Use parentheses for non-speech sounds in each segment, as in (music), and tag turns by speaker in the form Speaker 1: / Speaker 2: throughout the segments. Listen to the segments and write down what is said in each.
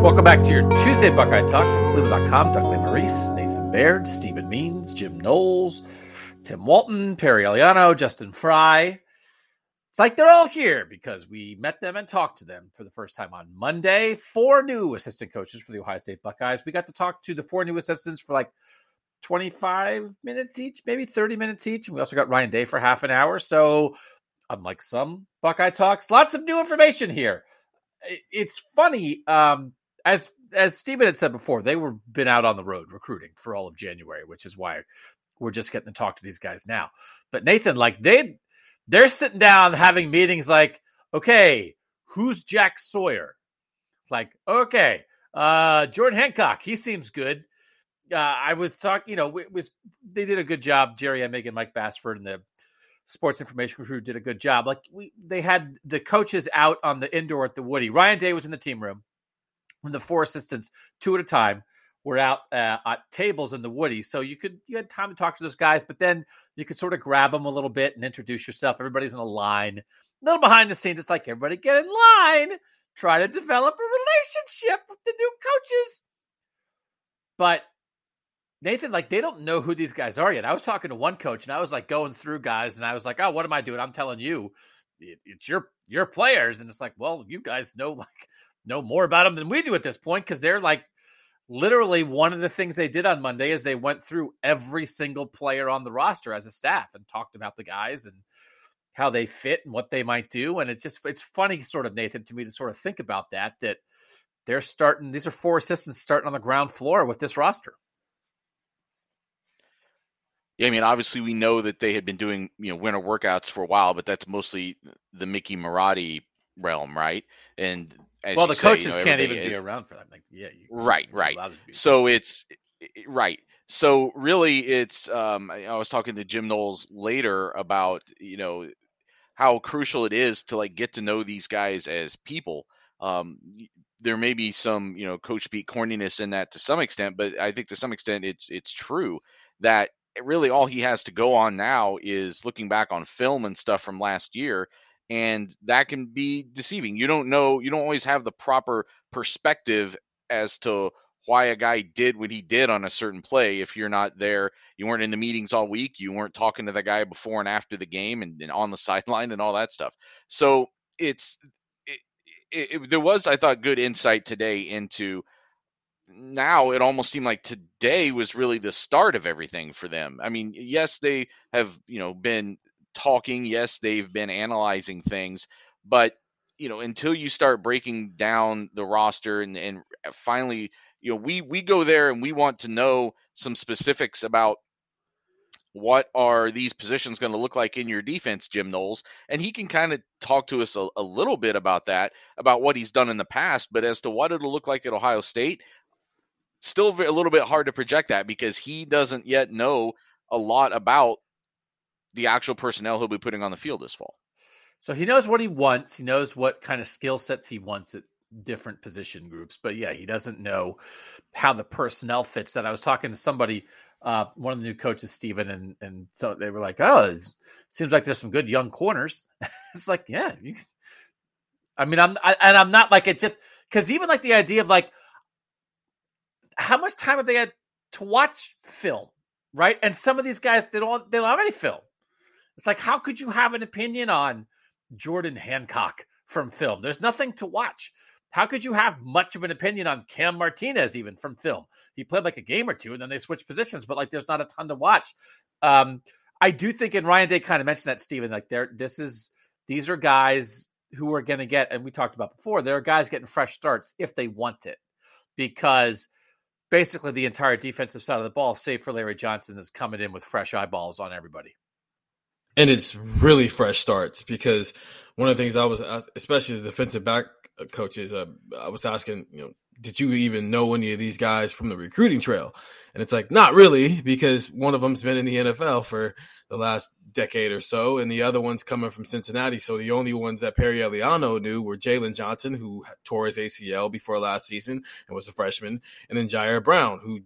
Speaker 1: Welcome back to your Tuesday Buckeye Talk from Cleveland.com. Doug Maurice, Nathan Baird, Stephen Means, Jim Knowles, Tim Walton, Perry Eliano, Justin Frye. It's like they're all here because we met them and talked to them for the first time on Monday. Four new assistant coaches for the Ohio State Buckeyes. We got to talk to the four new assistants for like 25 minutes each, maybe 30 minutes each. And we also got Ryan Day for half an hour. So, unlike some Buckeye Talks, lots of new information here. It's funny. Um, as as Stephen had said before, they were been out on the road recruiting for all of January, which is why we're just getting to talk to these guys now. But Nathan, like they they're sitting down having meetings like, okay, who's Jack Sawyer? Like, okay, uh Jordan Hancock, he seems good. Uh, I was talking, you know, it was they did a good job. Jerry and Mike Bassford and the sports information crew did a good job. Like we they had the coaches out on the indoor at the Woody. Ryan Day was in the team room the four assistants, two at a time, were out uh, at tables in the Woody. So you could you had time to talk to those guys, but then you could sort of grab them a little bit and introduce yourself. Everybody's in a line, a little behind the scenes. It's like everybody get in line, try to develop a relationship with the new coaches. But Nathan, like they don't know who these guys are yet. I was talking to one coach and I was like going through guys and I was like, oh, what am I doing? I'm telling you, it, it's your your players, and it's like, well, you guys know (laughs) like know more about them than we do at this point because they're like literally one of the things they did on Monday is they went through every single player on the roster as a staff and talked about the guys and how they fit and what they might do. And it's just it's funny, sort of Nathan, to me to sort of think about that that they're starting. These are four assistants starting on the ground floor with this roster.
Speaker 2: Yeah, I mean, obviously we know that they had been doing you know winter workouts for a while, but that's mostly the Mickey Marotti realm, right? And
Speaker 1: well, the say, coaches you know, can't even is, be around for that. Like, yeah,
Speaker 2: right, right. So it's right. So really, it's. Um, I was talking to Jim Knowles later about you know how crucial it is to like get to know these guys as people. Um, there may be some you know coach beat corniness in that to some extent, but I think to some extent it's it's true that really all he has to go on now is looking back on film and stuff from last year and that can be deceiving. You don't know, you don't always have the proper perspective as to why a guy did what he did on a certain play if you're not there. You weren't in the meetings all week, you weren't talking to the guy before and after the game and, and on the (laughs) sideline and all that stuff. So it's it, it, it, there was I thought good insight today into now it almost seemed like today was really the start of everything for them. I mean, yes, they have, you know, been talking. Yes, they've been analyzing things, but you know, until you start breaking down the roster and, and uh, finally, you know, we we go there and we want to know some specifics about what are these positions going to look like in your defense, Jim Knowles? And he can kind of talk to us a, a, little bit about that, about what he's done in the past. But as to what it'll look like at Ohio State, still a little bit hard to project that because he doesn't yet know a lot about the actual personnel he'll be putting on the field this fall.
Speaker 1: So he knows what he wants. He knows what kind of skill sets he wants at different position groups. But yeah, he doesn't know how the personnel fits. That I was talking to somebody, uh, one of the new coaches, Stephen, and and so they were like, "Oh, it seems like there's some good young corners." (laughs) it's like, yeah, you, I mean, I'm I, and I'm not like it just because even like the idea of like how much time have they had to watch film, right? And some of these guys they don't they don't have any film. It's like, how could you have an opinion on Jordan Hancock from film? There's nothing to watch. how could you have much of an opinion on Cam Martinez even from film? He played like a game or two and then they switched positions, but like there's not a ton to watch. Um, I do think, and Ryan Day kind of mentioned that, Stephen, like there, this is, these are guys who are going to get, and we talked about before, there are guys getting fresh starts if they want it because basically the entire defensive side of the ball, save for Larry Johnson, is coming in with fresh eyeballs on everybody.
Speaker 3: And it's really fresh starts because one of the things I was, especially the defensive back coaches, uh, I was asking, you know, did you even know any of these guys from the recruiting trail? And it's like, not really, because one of them's been in the NFL for the last decade or so, and the other one's coming from Cincinnati. So the only ones that Perry Eliano knew were Jalen Johnson, who tore his ACL before last season and was a freshman, and then Jyaire Brown, who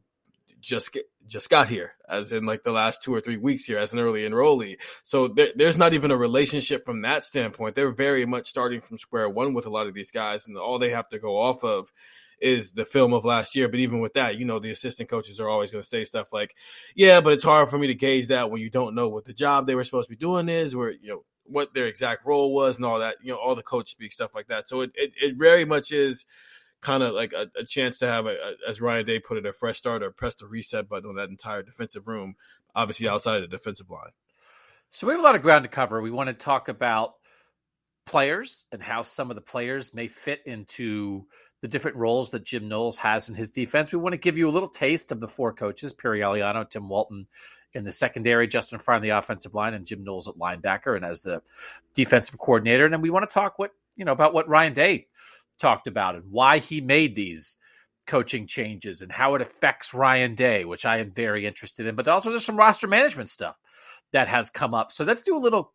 Speaker 3: just just got here, as in like the last two or three weeks here as an early enrollee. So there, there's not even a relationship from that standpoint. They're very much starting from square one with a lot of these guys, and all they have to go off of is the film of last year. But even with that, you know, the assistant coaches are always going to say stuff like, yeah, but it's hard for me to gauge that when you don't know what the job they were supposed to be doing is, or, you know, what their exact role was and all that, you know, all the coach speak stuff like that. So it, it, it very much is kind of like a, a, chance to have, a, a, as Ryan Day put it, a fresh start or press the reset button on that entire defensive room, obviously outside of the defensive line.
Speaker 1: So we have a lot of ground to cover. We want to talk about players and how some of the players may fit into the different roles that Jim Knowles has in his defense. We want to give you a little taste of the four coaches, Perry Eliano, Tim Walton in the secondary, Justin Frye on the offensive line, and Jim Knowles at linebacker and as the defensive coordinator. And then we want to talk what, you know, about what Ryan Day talked about and why he made these coaching changes and how it affects Ryan Day, which I am very interested in. But also there's some roster management stuff that has come up. So let's do a little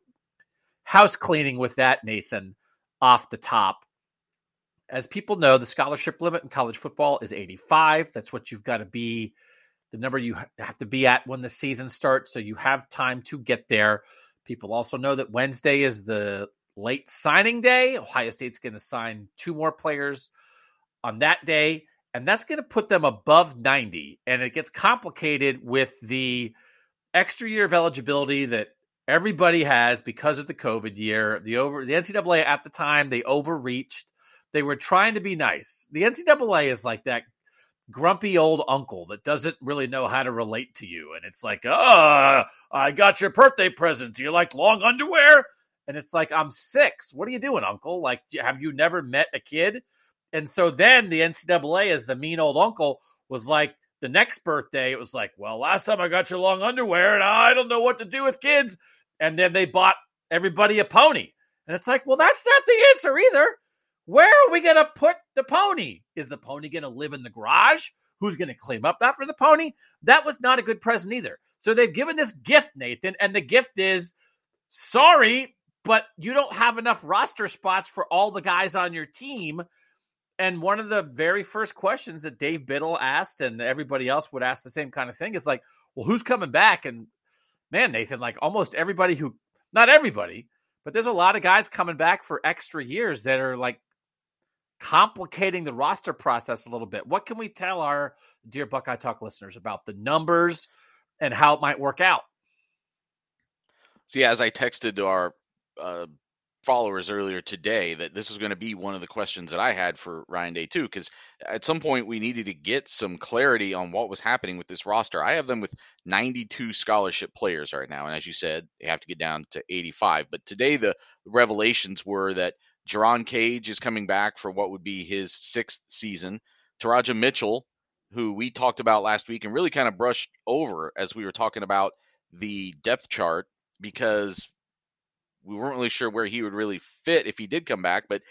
Speaker 1: house cleaning with that, Nathan, off the top as people know, the scholarship limit in college football is 85. That's what you've got to be, the number you have to be at when the season starts. So you have time to get there. People also know that Wednesday is the late signing day. Ohio State's going to sign two more players on that day, and that's going to put them above 90. And it gets complicated with the extra year of eligibility that everybody has because of the COVID year. The over the NCAA at the time they overreached they were trying to be nice. The NCAA is like that grumpy old uncle that doesn't really know how to relate to you. And it's like, oh, I got your birthday present. Do you like long underwear? And it's like, I'm six. What are you doing, uncle? Like, have you never met a kid? And so then the NCAA, as the mean old uncle, was like, the next birthday, it was like, well, last time I got your long underwear and I don't know what to do with kids. And then they bought everybody a pony. And it's like, well, that's not the answer either. Where are we going to put the pony? Is the pony going to live in the garage? Who's going to clean up after the pony? That was not a good present either. So they've given this gift, Nathan, and the gift is sorry, but you don't have enough roster spots for all the guys on your team. And one of the very first questions that Dave Biddle asked, and everybody else would ask the same kind of thing, is like, well, who's coming back? And man, Nathan, like almost everybody who, not everybody, but there's a lot of guys coming back for extra years that are like complicating the roster process a little bit. What can we tell our dear Buckeye Talk listeners about the numbers and how it might work out?
Speaker 2: Yeah, as I texted to our uh, followers earlier today, that this was going to be one of the questions that I had for Ryan Day too, because at some point we needed to get some clarity on what was happening with this roster. I have them with 92 scholarship players right now, and as you said, they have to get down to 85. But today the revelations were that Jerron Cage is coming back for what would be his sixth season. Teradja Mitchell, who we talked about last week and really kind of brushed over as we were talking about the depth chart because we weren't really sure where he would really fit if he did come back. But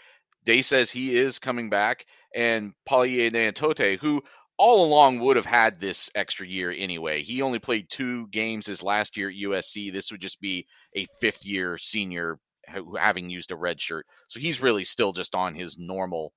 Speaker 2: Day says he is coming back. And Palaie Gaoteote, who all along would have had this extra year anyway. He only played two games his last year at USC. This would just be a fifth year senior having used a red shirt. So he's really still just on his normal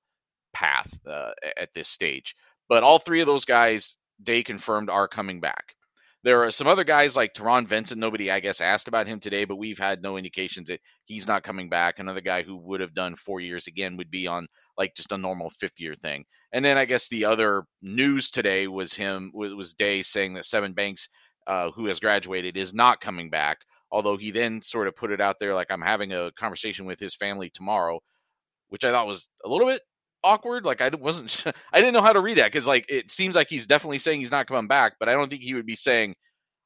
Speaker 2: path uh, at this stage. But all three of those guys, Day confirmed, are coming back. There are some other guys like Taron Vincent. Nobody, I guess, asked about him today, but we've had no indications that he's not coming back. Another guy who would have done four years again would be on like just a normal fifth year thing. And then I guess the other news today was him was Day saying that Sevyn Banks, uh, who has graduated, is not coming back although he then sort of put it out there like I'm having a conversation with his family tomorrow, which I thought was a little bit awkward. Like I wasn't, (laughs) I didn't know how to read that because like it seems like he's definitely saying he's not coming back, but I don't think he would be saying,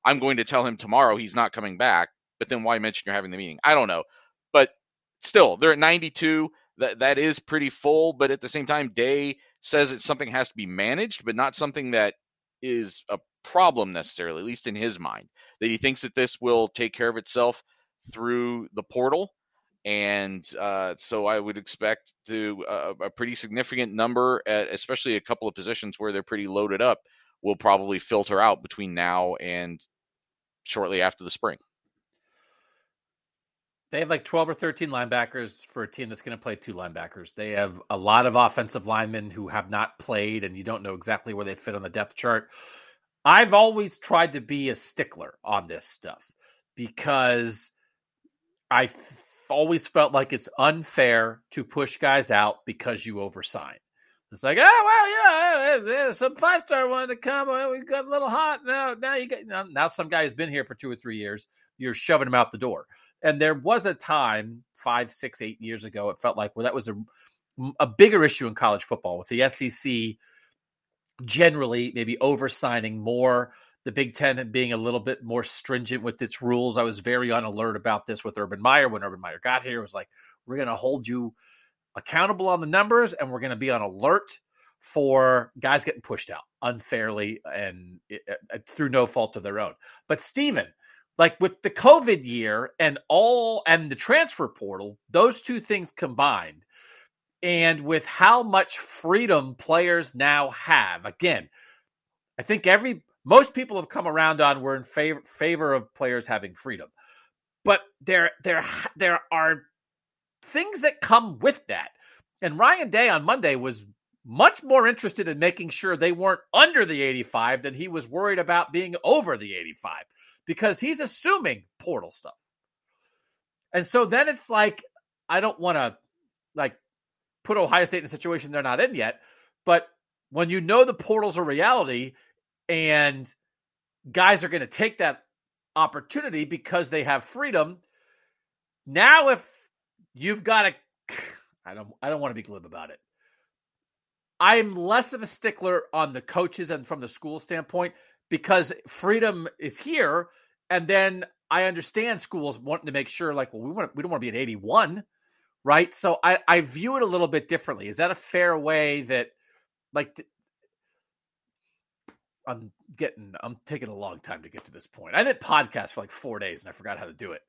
Speaker 2: "I'm going to tell him tomorrow he's not coming back." But then why mention you're having the meeting? I don't know, but still, they're at 92. That that is pretty full, but at the same time, Day says that something has to be managed, but not something that is a problem necessarily, at least in his mind. That he thinks that this will take care of itself through the portal and uh, so I would expect to uh, a pretty significant number, at, especially a couple of positions where they're pretty loaded up, will probably filter out between now and shortly after the spring.
Speaker 1: They have like 12 or 13 linebackers for a team that's going to play two linebackers. They have a lot of offensive linemen who have not played, and you don't know exactly where they fit on the depth chart. I've always tried to be a stickler on this stuff because I always felt like it's unfair to push guys out because you oversign. It's like, oh well, yeah, eh, eh, some five star wanted to come. We got a little hot now. Now you got now, now some guy has been here for two or three years. You're shoving him out the door. And there was a time five, six, eight years ago. It felt like well, that was a a bigger issue in college football with the SEC generally maybe oversigning more the Big Ten being a little bit more stringent with its rules. I was very on alert about this with Urban Meyer when Urban Meyer got here. It was like, we're going to hold you accountable on the numbers and we're going to be on alert for guys getting pushed out unfairly and it, it, uh, through no fault of their own. But Stephen, like with the COVID year and all and the transfer portal, those two things combined, and with how much freedom players now have, again, I think every most people have come around on we're in favor favor of players having freedom. But there there there are things that come with that. And Ryan Day on Monday was much more interested in making sure they weren't under the 85 than he was worried about being over the 85 because he's assuming portal stuff. And so then it's like I don't want to like put Ohio State in a situation they're not in yet, but when you know the portal's a reality and guys are going to take that opportunity because they have freedom. Now, if you've got a, (sighs) I don't, I don't want to be glib about it. I'm less of a stickler on the coaches and from the school standpoint because freedom is here, and then I understand schools wanting to make sure, like, well, we want, we don't want to be at 81, right? So I, I view it a little bit differently. Is that a fair way that, like, I'm getting I'm taking a long time to get to this point. I did podcast for like four days and I forgot how to do it.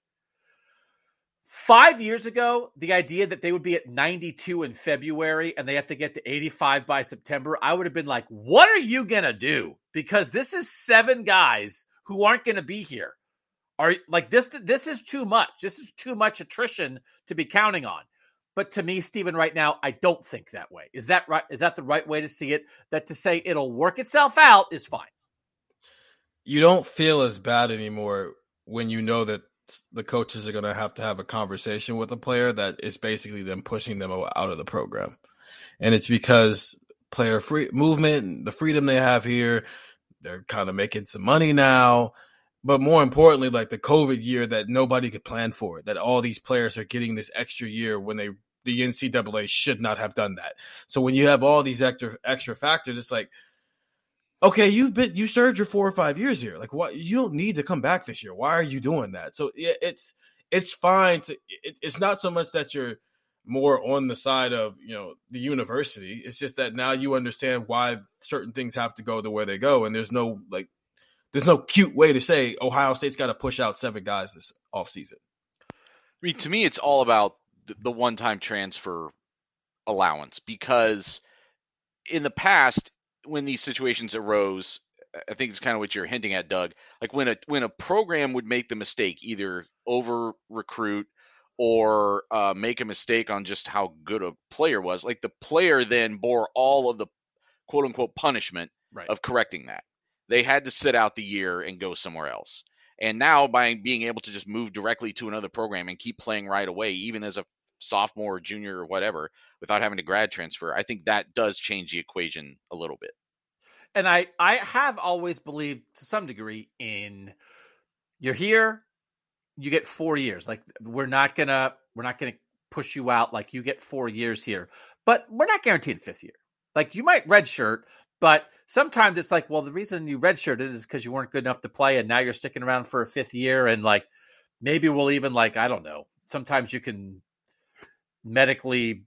Speaker 1: Five years ago, the idea that they would be at 92 in February and they have to get to 85 by September, I would have been like, what are you gonna do? Because this is seven guys who aren't gonna be here. Are like this this is too much. This is too much attrition to be counting on. But to me, Stephen, right now, I don't think that way. Is that right? Is that the right way to see it? That to say it'll work itself out is fine.
Speaker 3: You don't feel as bad anymore when you know that the coaches are going to have to have a conversation with a player that is basically them pushing them out of the program. And it's because player free movement, the freedom they have here, they're kind of making some money now but more importantly, like the COVID year that nobody could plan for, that all these players are getting this extra year when they the NCAA should not have done that. So when you have all these extra extra factors, it's like, okay, you've been you served your four or five years here. Like, what you don't need to come back this year. Why are you doing that? So yeah, it's it's fine to. It, it's not so much that you're more on the side of you know the university. It's just that now you understand why certain things have to go the way they go, and there's no like there's no cute way to say Ohio State's got to push out seven guys this offseason.
Speaker 2: I mean, to me, it's all about the one-time transfer allowance because in the past, when these situations arose, I think it's kind of what you're hinting at, Doug. Like when a when a program would make the mistake, either over recruit or uh, make a mistake on just how good a player was, like the player then bore all of the quote unquote punishment right. of correcting that. They had to sit out the year and go somewhere else. And now by being able to just move directly to another program and keep playing right away, even as a sophomore or junior or whatever, without having to grad transfer, I think that does change the equation a little bit.
Speaker 1: And I I have always believed to some degree in you're here, you get four years. Like we're not gonna we're not gonna push you out like you get four years here. but we're not guaranteed fifth year. Like you might redshirt, but sometimes it's like, well, the reason you redshirted is because you weren't good enough to play, and now you're sticking around for a fifth year, and like maybe we'll even like I don't know. Sometimes you can medically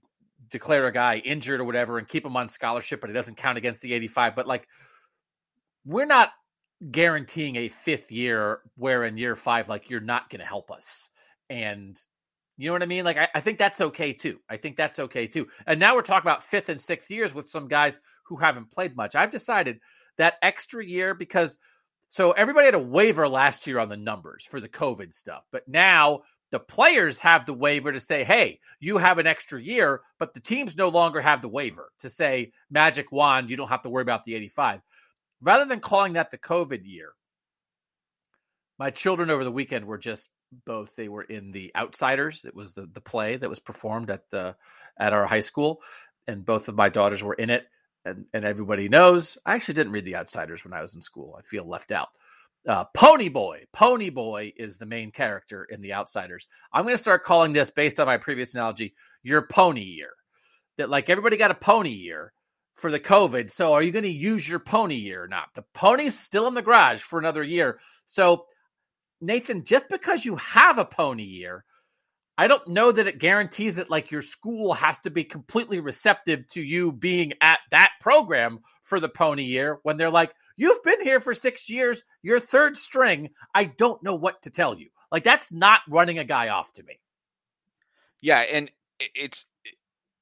Speaker 1: declare a guy injured or whatever and keep him on scholarship, but it doesn't count against the 85. But like, we're not guaranteeing a fifth year where in year five, like, you're not going to help us. And you know what I mean? Like, I, I, think that's okay too. I think that's okay too. And now we're talking about fifth and sixth years with some guys who haven't played much. I've decided that extra year because so everybody had a waiver last year on the numbers for the COVID stuff, but now the players have the waiver to say, hey, you have an extra year, but the teams no longer have the waiver to say, magic wand, you don't have to worry about the 85. Rather than calling that the COVID year, my children over the weekend were just both they were in the outsiders. It was the, the play that was performed at the at our high school and both of my daughters were in it and, and everybody knows i actually didn't read the outsiders when i was in school. I feel left out uh, Pony Boy. Pony Boy is the main character in The Outsiders. I'm going to start calling this, based on my previous analogy, your pony year. That like everybody got a pony year for the COVID. So are you going to use your pony year or not? The pony's still in the garage for another year. So, Nathan, just because you have a pony year, I don't know that it guarantees that like your school has to be completely receptive to you being at that program for the pony year when they're like, You've been here for six years. You're third string. I don't know what to tell you. Like that's not running a guy off to me.
Speaker 2: Yeah, and it's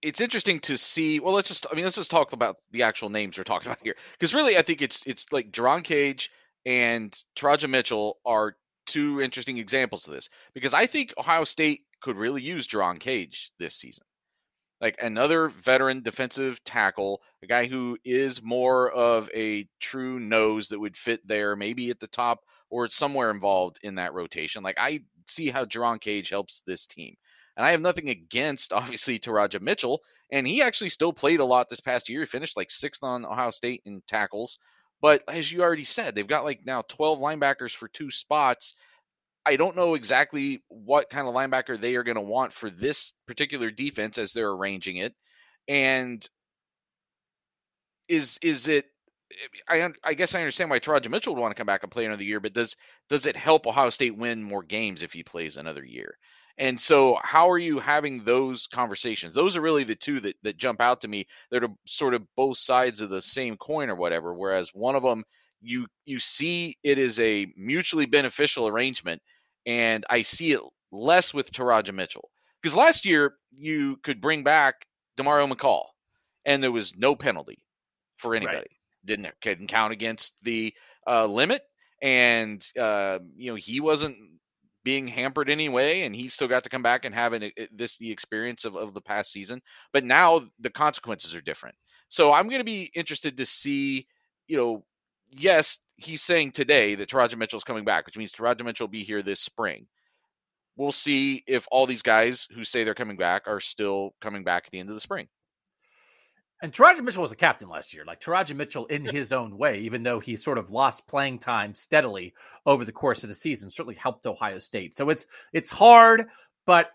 Speaker 2: it's interesting to see. Well, let's just I mean let's just talk about the actual names we're talking (laughs) about here because really I think it's it's like Jerron Cage and Teradja Mitchell are two interesting examples of this because I think Ohio State could really use Jerron Cage this season like another veteran defensive tackle, a guy who is more of a true nose that would fit there, maybe at the top or somewhere involved in that rotation. Like I see how Jerron Cage helps this team. And I have nothing against, (laughs) obviously, Teradja Mitchell. And he actually still played a lot this past year. He finished like sixth on Ohio State in tackles. But as you already said, they've got like now 12 linebackers for two spots. I don't know exactly what kind of linebacker they are going to want for this particular defense as they're arranging it. And is is it I I guess I understand why Teradja Mitchell would want to come back and play another year, but does does it help Ohio State win more games if he plays another year? And so, how are you having those conversations? Those are really the two that that jump out to me. They're sort of both sides of the same coin or whatever. Whereas one of them you you see it is a mutually beneficial arrangement, and I see it less with Teradja Mitchell because last year you could bring back Demario McCall, and there was no penalty for anybody. Right. Didn't couldn't count against the uh, limit, and uh, you know he wasn't being hampered anyway, and he still got to come back and have an, this the experience of, of the past season. But now the consequences are different. So I'm going to be interested to see, you know, yes, he's saying today that Mitchell is coming back, which means Teradja Mitchell will be here this spring. We'll see if all these guys who say they're coming back are still coming back at the end of the spring.
Speaker 1: And Teradja Mitchell was a captain last year. Like Teradja Mitchell, in his own way, even though he sort of lost playing time steadily over the course of the season, certainly helped Ohio State. So it's it's hard, but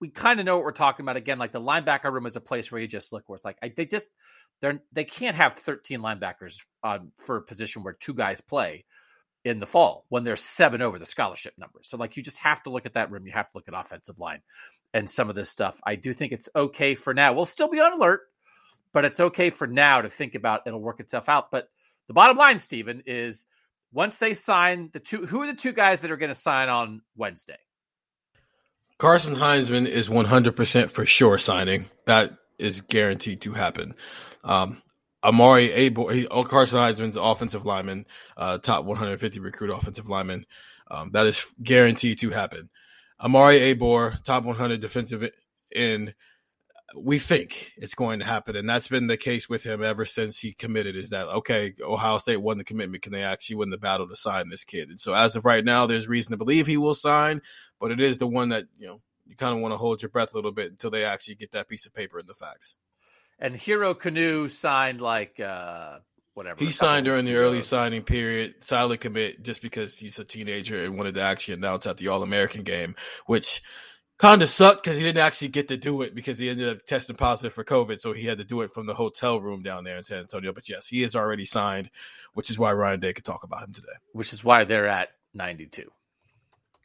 Speaker 1: we kind of know what we're talking about. Again, like the linebacker room is a place where you just look where it's like I, they just they're they can't have 13 linebackers on for a position where two guys play in the fall when there's seven over the scholarship numbers. So like you just have to look at that room. You have to look at offensive line and some of this stuff. I do think it's okay for now. We'll still be on alert, but it's okay for now to think about it'll work itself out. But the bottom line, Stephen, is once they sign the two who are the two guys that are going to sign on Wednesday?
Speaker 3: Carson Hinzman is 100% for sure signing. That is guaranteed to happen. Um, Omari Abor, he, Carson Hinzman's offensive lineman, uh, top 150 recruit offensive lineman. Um, that is guaranteed to happen. Omari Abor, top 100 defensive end. We think it's going to happen, and that's been the case with him ever since he committed. Is that okay? Ohio State won the commitment. Can they actually win the battle to sign this kid? And so, as of right now, there's reason to believe he will sign, but it is the one that you know you kind of want to hold your breath a little bit until they actually get that piece of paper and the facts
Speaker 1: and Hero Kanu signed like uh whatever.
Speaker 3: He signed during the early signing period, silent commit just because he's a teenager and wanted to actually announce at the All American game, which kind of sucked because he didn't actually get to do it because he ended up testing positive for COVID, so he had to do it from the hotel room down there in San Antonio. But yes, he is already signed, which is why Ryan Day could talk about him today.
Speaker 1: Which is why they're at 92.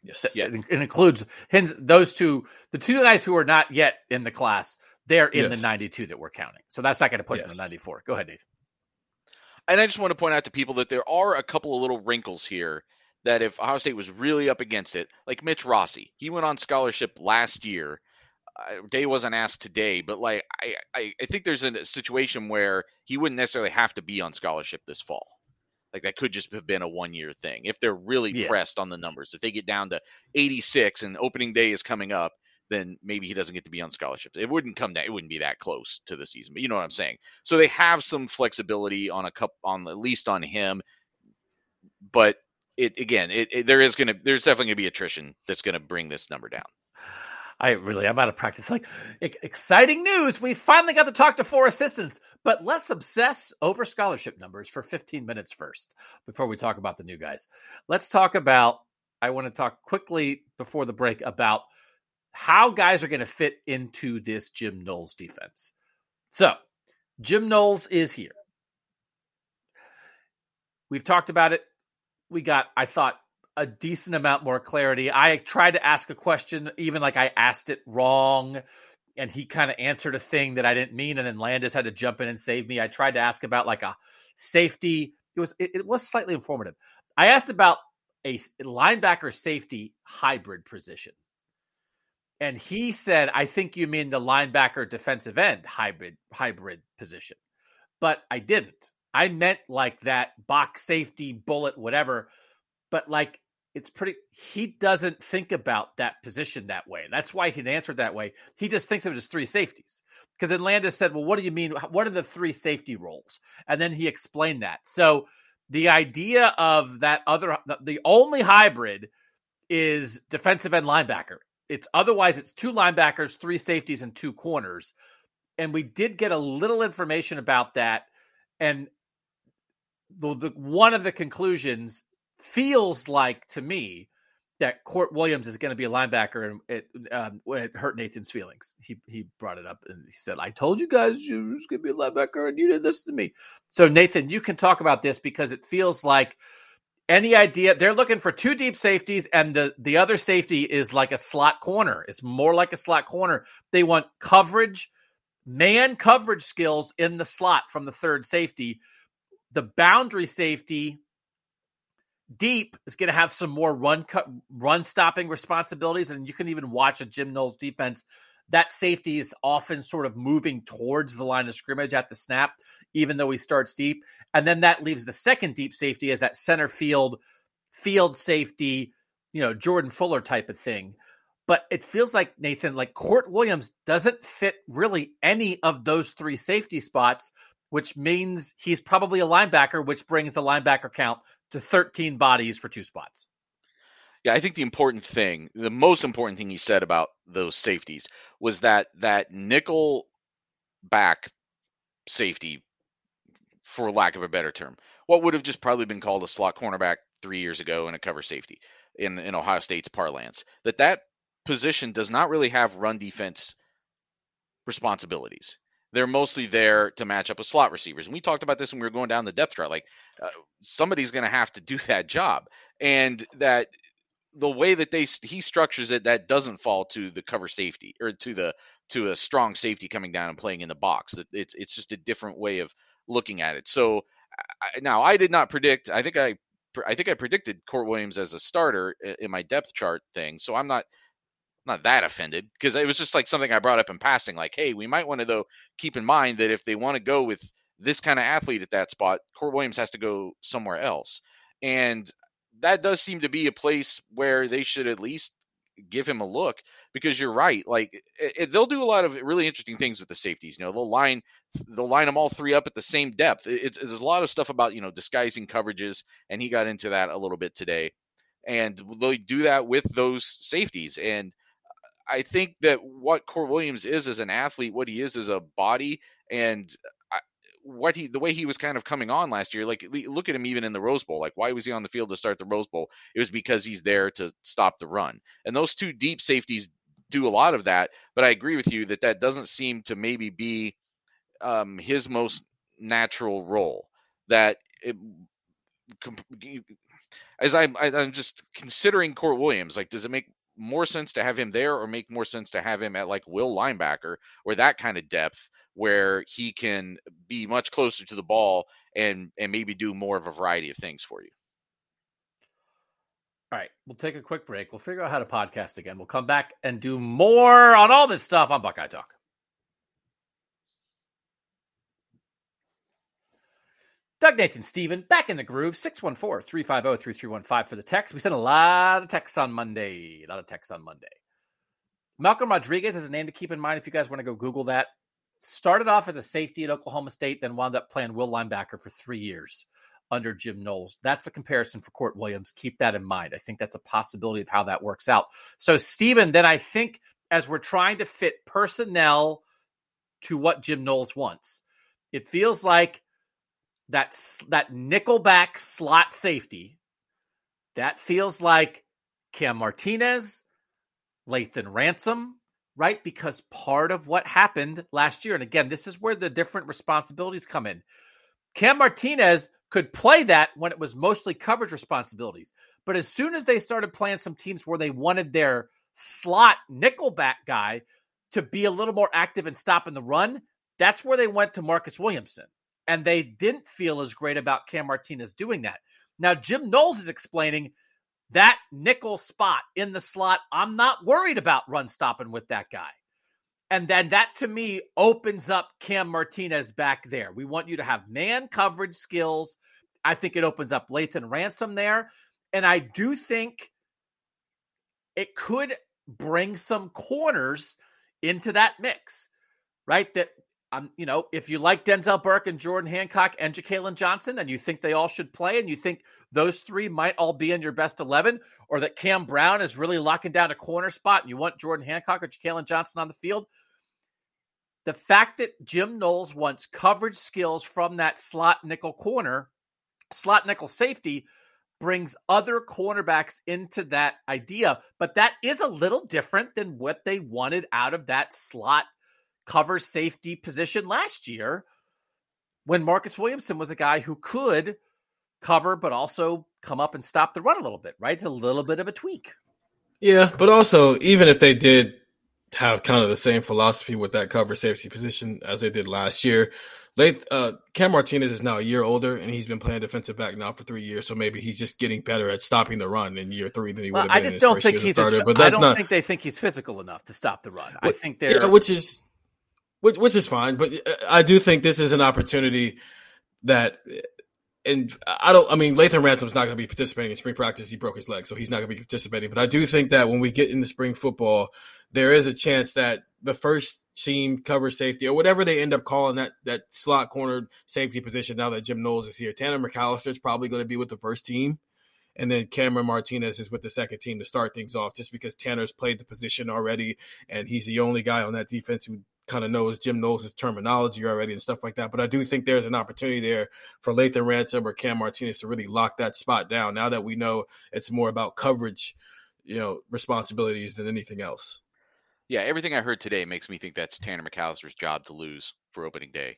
Speaker 3: Yes,
Speaker 1: yeah, it includes his, those two, the two guys who are not yet in the class. They're in yes. the 92 that we're counting, so that's not going to push yes. them to 94. Go ahead, Nathan.
Speaker 2: And I just want to point out to people that there are a couple of little wrinkles here that if Ohio State was really up against it, like Mitch Rossi, he went on scholarship last year. Uh, Day wasn't asked today, but like I, I, I think there's a situation where he wouldn't necessarily have to be on scholarship this fall. Like that could just have been a one year thing if they're really yeah. pressed on the numbers. If they get down to 86 and opening day is coming up, then maybe he doesn't get to be on scholarship. It wouldn't come down. It wouldn't be that close to the season, but you know what I'm saying. So they have some flexibility on a cup on at least on him, but it again, it, it there is gonna there's definitely gonna be attrition that's gonna bring this number down.
Speaker 1: I really, I'm out of practice. Like, exciting news. We finally got to talk to four assistants, but let's obsess over scholarship numbers for 15 minutes first before we talk about the new guys. Let's talk about, I want to talk quickly before the break about how guys are going to fit into this Jim Knowles defense. So, Jim Knowles is here. We've talked about it we got, I thought, a decent amount more clarity. I tried to ask a question, even like I asked it wrong, and he kind of answered a thing that I didn't mean, and then Landis had to jump in and save me. I tried to ask about like a safety. It was it, it was slightly informative. I asked about a linebacker safety hybrid position. And he said, I think you mean the linebacker defensive end hybrid hybrid position. But I didn't. I meant like that box safety, bullet, whatever. But like it's pretty he doesn't think about that position that way. That's why he answered that way. He just thinks of it as three safeties. Because Landis said, Well, what do you mean? What are the three safety roles? And then he explained that. So the idea of that other the only hybrid is defensive end linebacker. It's otherwise it's two linebackers, three safeties, and two corners. And we did get a little information about that. And the, the one of the conclusions feels like to me that Kourt Williams is going to be a linebacker, and it, um, it hurt Nathan's feelings. He he brought it up and he said, "I told you guys you was going to be a linebacker, and you didn't listen to me." So Nathan, you can talk about this because it feels like any idea they're looking for two deep safeties, and the the other safety is like a slot corner. It's more like a slot corner. They want coverage, man coverage skills in the slot from the third safety the boundary safety deep is going to have some more run cut, run stopping responsibilities, and you can even watch a Jim Knowles defense. That safety is often sort of moving towards the line of scrimmage at the snap, even though he starts deep. And then that leaves the second deep safety as that center field, field safety, you know, Jordan Fuller type of thing. But it feels like Nathan, like Kourt Williams doesn't fit really any of those three safety spots which means he's probably a linebacker, which brings the linebacker count to 13 bodies for two spots.
Speaker 2: Yeah, I think the important thing, the most important thing he said about those safeties was that that nickel back safety, for lack of a better term, what would have just probably been called a slot cornerback three years ago in a cover safety in, in Ohio State's parlance, that that position does not really have run defense responsibilities they're mostly there to match up with slot receivers. And we talked about this when we were going down the depth chart. Like uh, somebody's going to have to do (laughs) that job, and that the way that they he structures it, that doesn't fall to the cover safety or to the to a strong safety coming down and playing in the box. It's it's just a different way of looking at it. So I, now I did not predict. I think I I think I predicted Kourt Williams as a starter in my depth chart thing. So I'm not not that offended because it was just like something I brought up in passing. Like, hey, we might want to though keep in mind that if they want to go with this kind of athlete at that spot, Kourt Williams has to go somewhere else, and that does seem to be a place where they should at least give him a look because you're right. Like it, it, they'll do a lot of really interesting things with the safeties. You know, they'll line they'll line them all three up at the same depth. It, it's, it's a lot of stuff about you know disguising coverages, and he got into that a little bit today. And they do that with those safeties, and I think that what Kourt Williams is as an athlete, what he is as a body, and what he the way he was kind of coming on last year like look at him even in the Rose Bowl like why was he on the field to start the Rose Bowl it was because he's there to stop the run and those two deep safeties do a lot of that. But I agree with you that that doesn't seem to maybe be um, his most natural role. That it, as I'm, I'm just considering Kourt Williams, like, does it make more sense to have him there or make more sense to have him at like will linebacker or that kind of depth where he can be much closer to the ball and and maybe do more of a variety of things for you.
Speaker 1: All right, we'll take a quick break. We'll figure out how to podcast again. We'll come back and do more on all this stuff on Buckeye Talk. Doug Nathan Steven back in the groove 614 350 3315 for the text. We sent a lot of texts on Monday. A lot of texts on Monday. Malcolm Rodriguez is a name to keep in mind if you guys want to go Google that. Started off as a safety at Oklahoma State, then wound up playing will linebacker for three years under Jim Knowles. That's a comparison for Kourt Williams. Keep that in mind. I think that's a possibility of how that works out. So, Stephen, then I think as we're trying to fit personnel to what Jim Knowles wants, it feels like that that nickelback slot safety that feels like Cam Martinez, Lathan Ransom, right? Because part of what happened last year, and again, this is where the different responsibilities come in. Cam Martinez could play that when it was mostly coverage responsibilities. But as soon as they started playing some teams where they wanted their slot nickelback guy to be a little more active in stopping the run, that's where they went to Marcus Williamson and they didn't feel as great about Cam Martinez doing that. Now, Jim Knowles is explaining that nickel spot in the slot. I'm not worried about run stopping with that guy. And then that to me opens up Cam Martinez back there. We want you to have man coverage skills. I think it opens up Lathan Ransom there. And I do think it could bring some corners into that mix, right? That um, you know, if you like Denzel Burke and Jordan Hancock and Jakailin Johnson, and you think they all should play, and you think those three might all be in your best eleven, or that Cam Brown is really locking down a corner spot, and you want Jordan Hancock or Jakailin Johnson on the field, the fact that Jim Knowles wants coverage skills from that slot nickel corner, slot nickel safety, brings other cornerbacks into that idea. But that is a little different than what they wanted out of that slot cover safety position last year when Marcus Williamson was a guy who could cover, but also come up and stop the run a little bit, right? It's a little bit of a tweak.
Speaker 3: Yeah, but also, even if they did have kind of the same philosophy with that cover safety position as they did last year, late uh, Cam Martinez is now a year older and he's been playing defensive back now for three years. So maybe he's just getting better at stopping the run in year three than he well, would have been. I just don't think he's starter. As, but that's I
Speaker 1: don't
Speaker 3: not,
Speaker 1: think they think he's physical enough to stop the run. I think they're
Speaker 3: yeah, which is which which is fine. But uh, I do think this is an opportunity that, and I don't. I mean, Lathan Ransom's not going to be participating in spring practice. He broke his leg, so he's not going to be participating. But I do think that when we get into spring football, there is a chance that the first team cover safety or whatever they end up calling that that slot corner safety position now that Jim Knowles is here. Tanner McCalister is probably going to be with the first team. And then Cameron Martinez is with the second team to start things off, just because Tanner's played the position already, and he's the only guy on that defense who kind of knows Jim knows his terminology already and stuff like that. But I do think there's an opportunity there for Lathan Ransom or Cam Martinez to really lock that spot down. Now that we know it's more about coverage, you know, responsibilities than anything else.
Speaker 2: Yeah, everything I heard today makes me think that's Tanner McCalister's job to lose for opening day.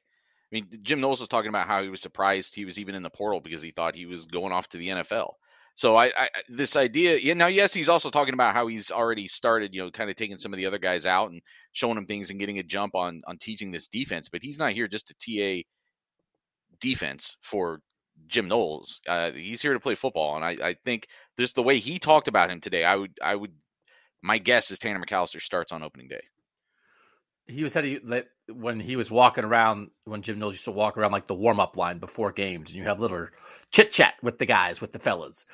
Speaker 2: I mean, Jim Knowles was talking about how he was surprised he was even in the portal because he thought he was going off to the NFL. So I, I, this idea, yeah. Now, yes, he's also talking about how he's already started, you know, kind of taking some of the other guys out and showing them things and getting a jump on on teaching this defense. But he's not here just to TA defense for Jim Knowles. Uh, he's here to play football, and I, I think just the way he talked about him today, I would, I would, my guess is Tanner McCalister starts on opening day.
Speaker 1: He was said that when he was walking around when Jim Knowles used to walk around like the warm up line before games, and you have little chit chat with the guys, with the fellas.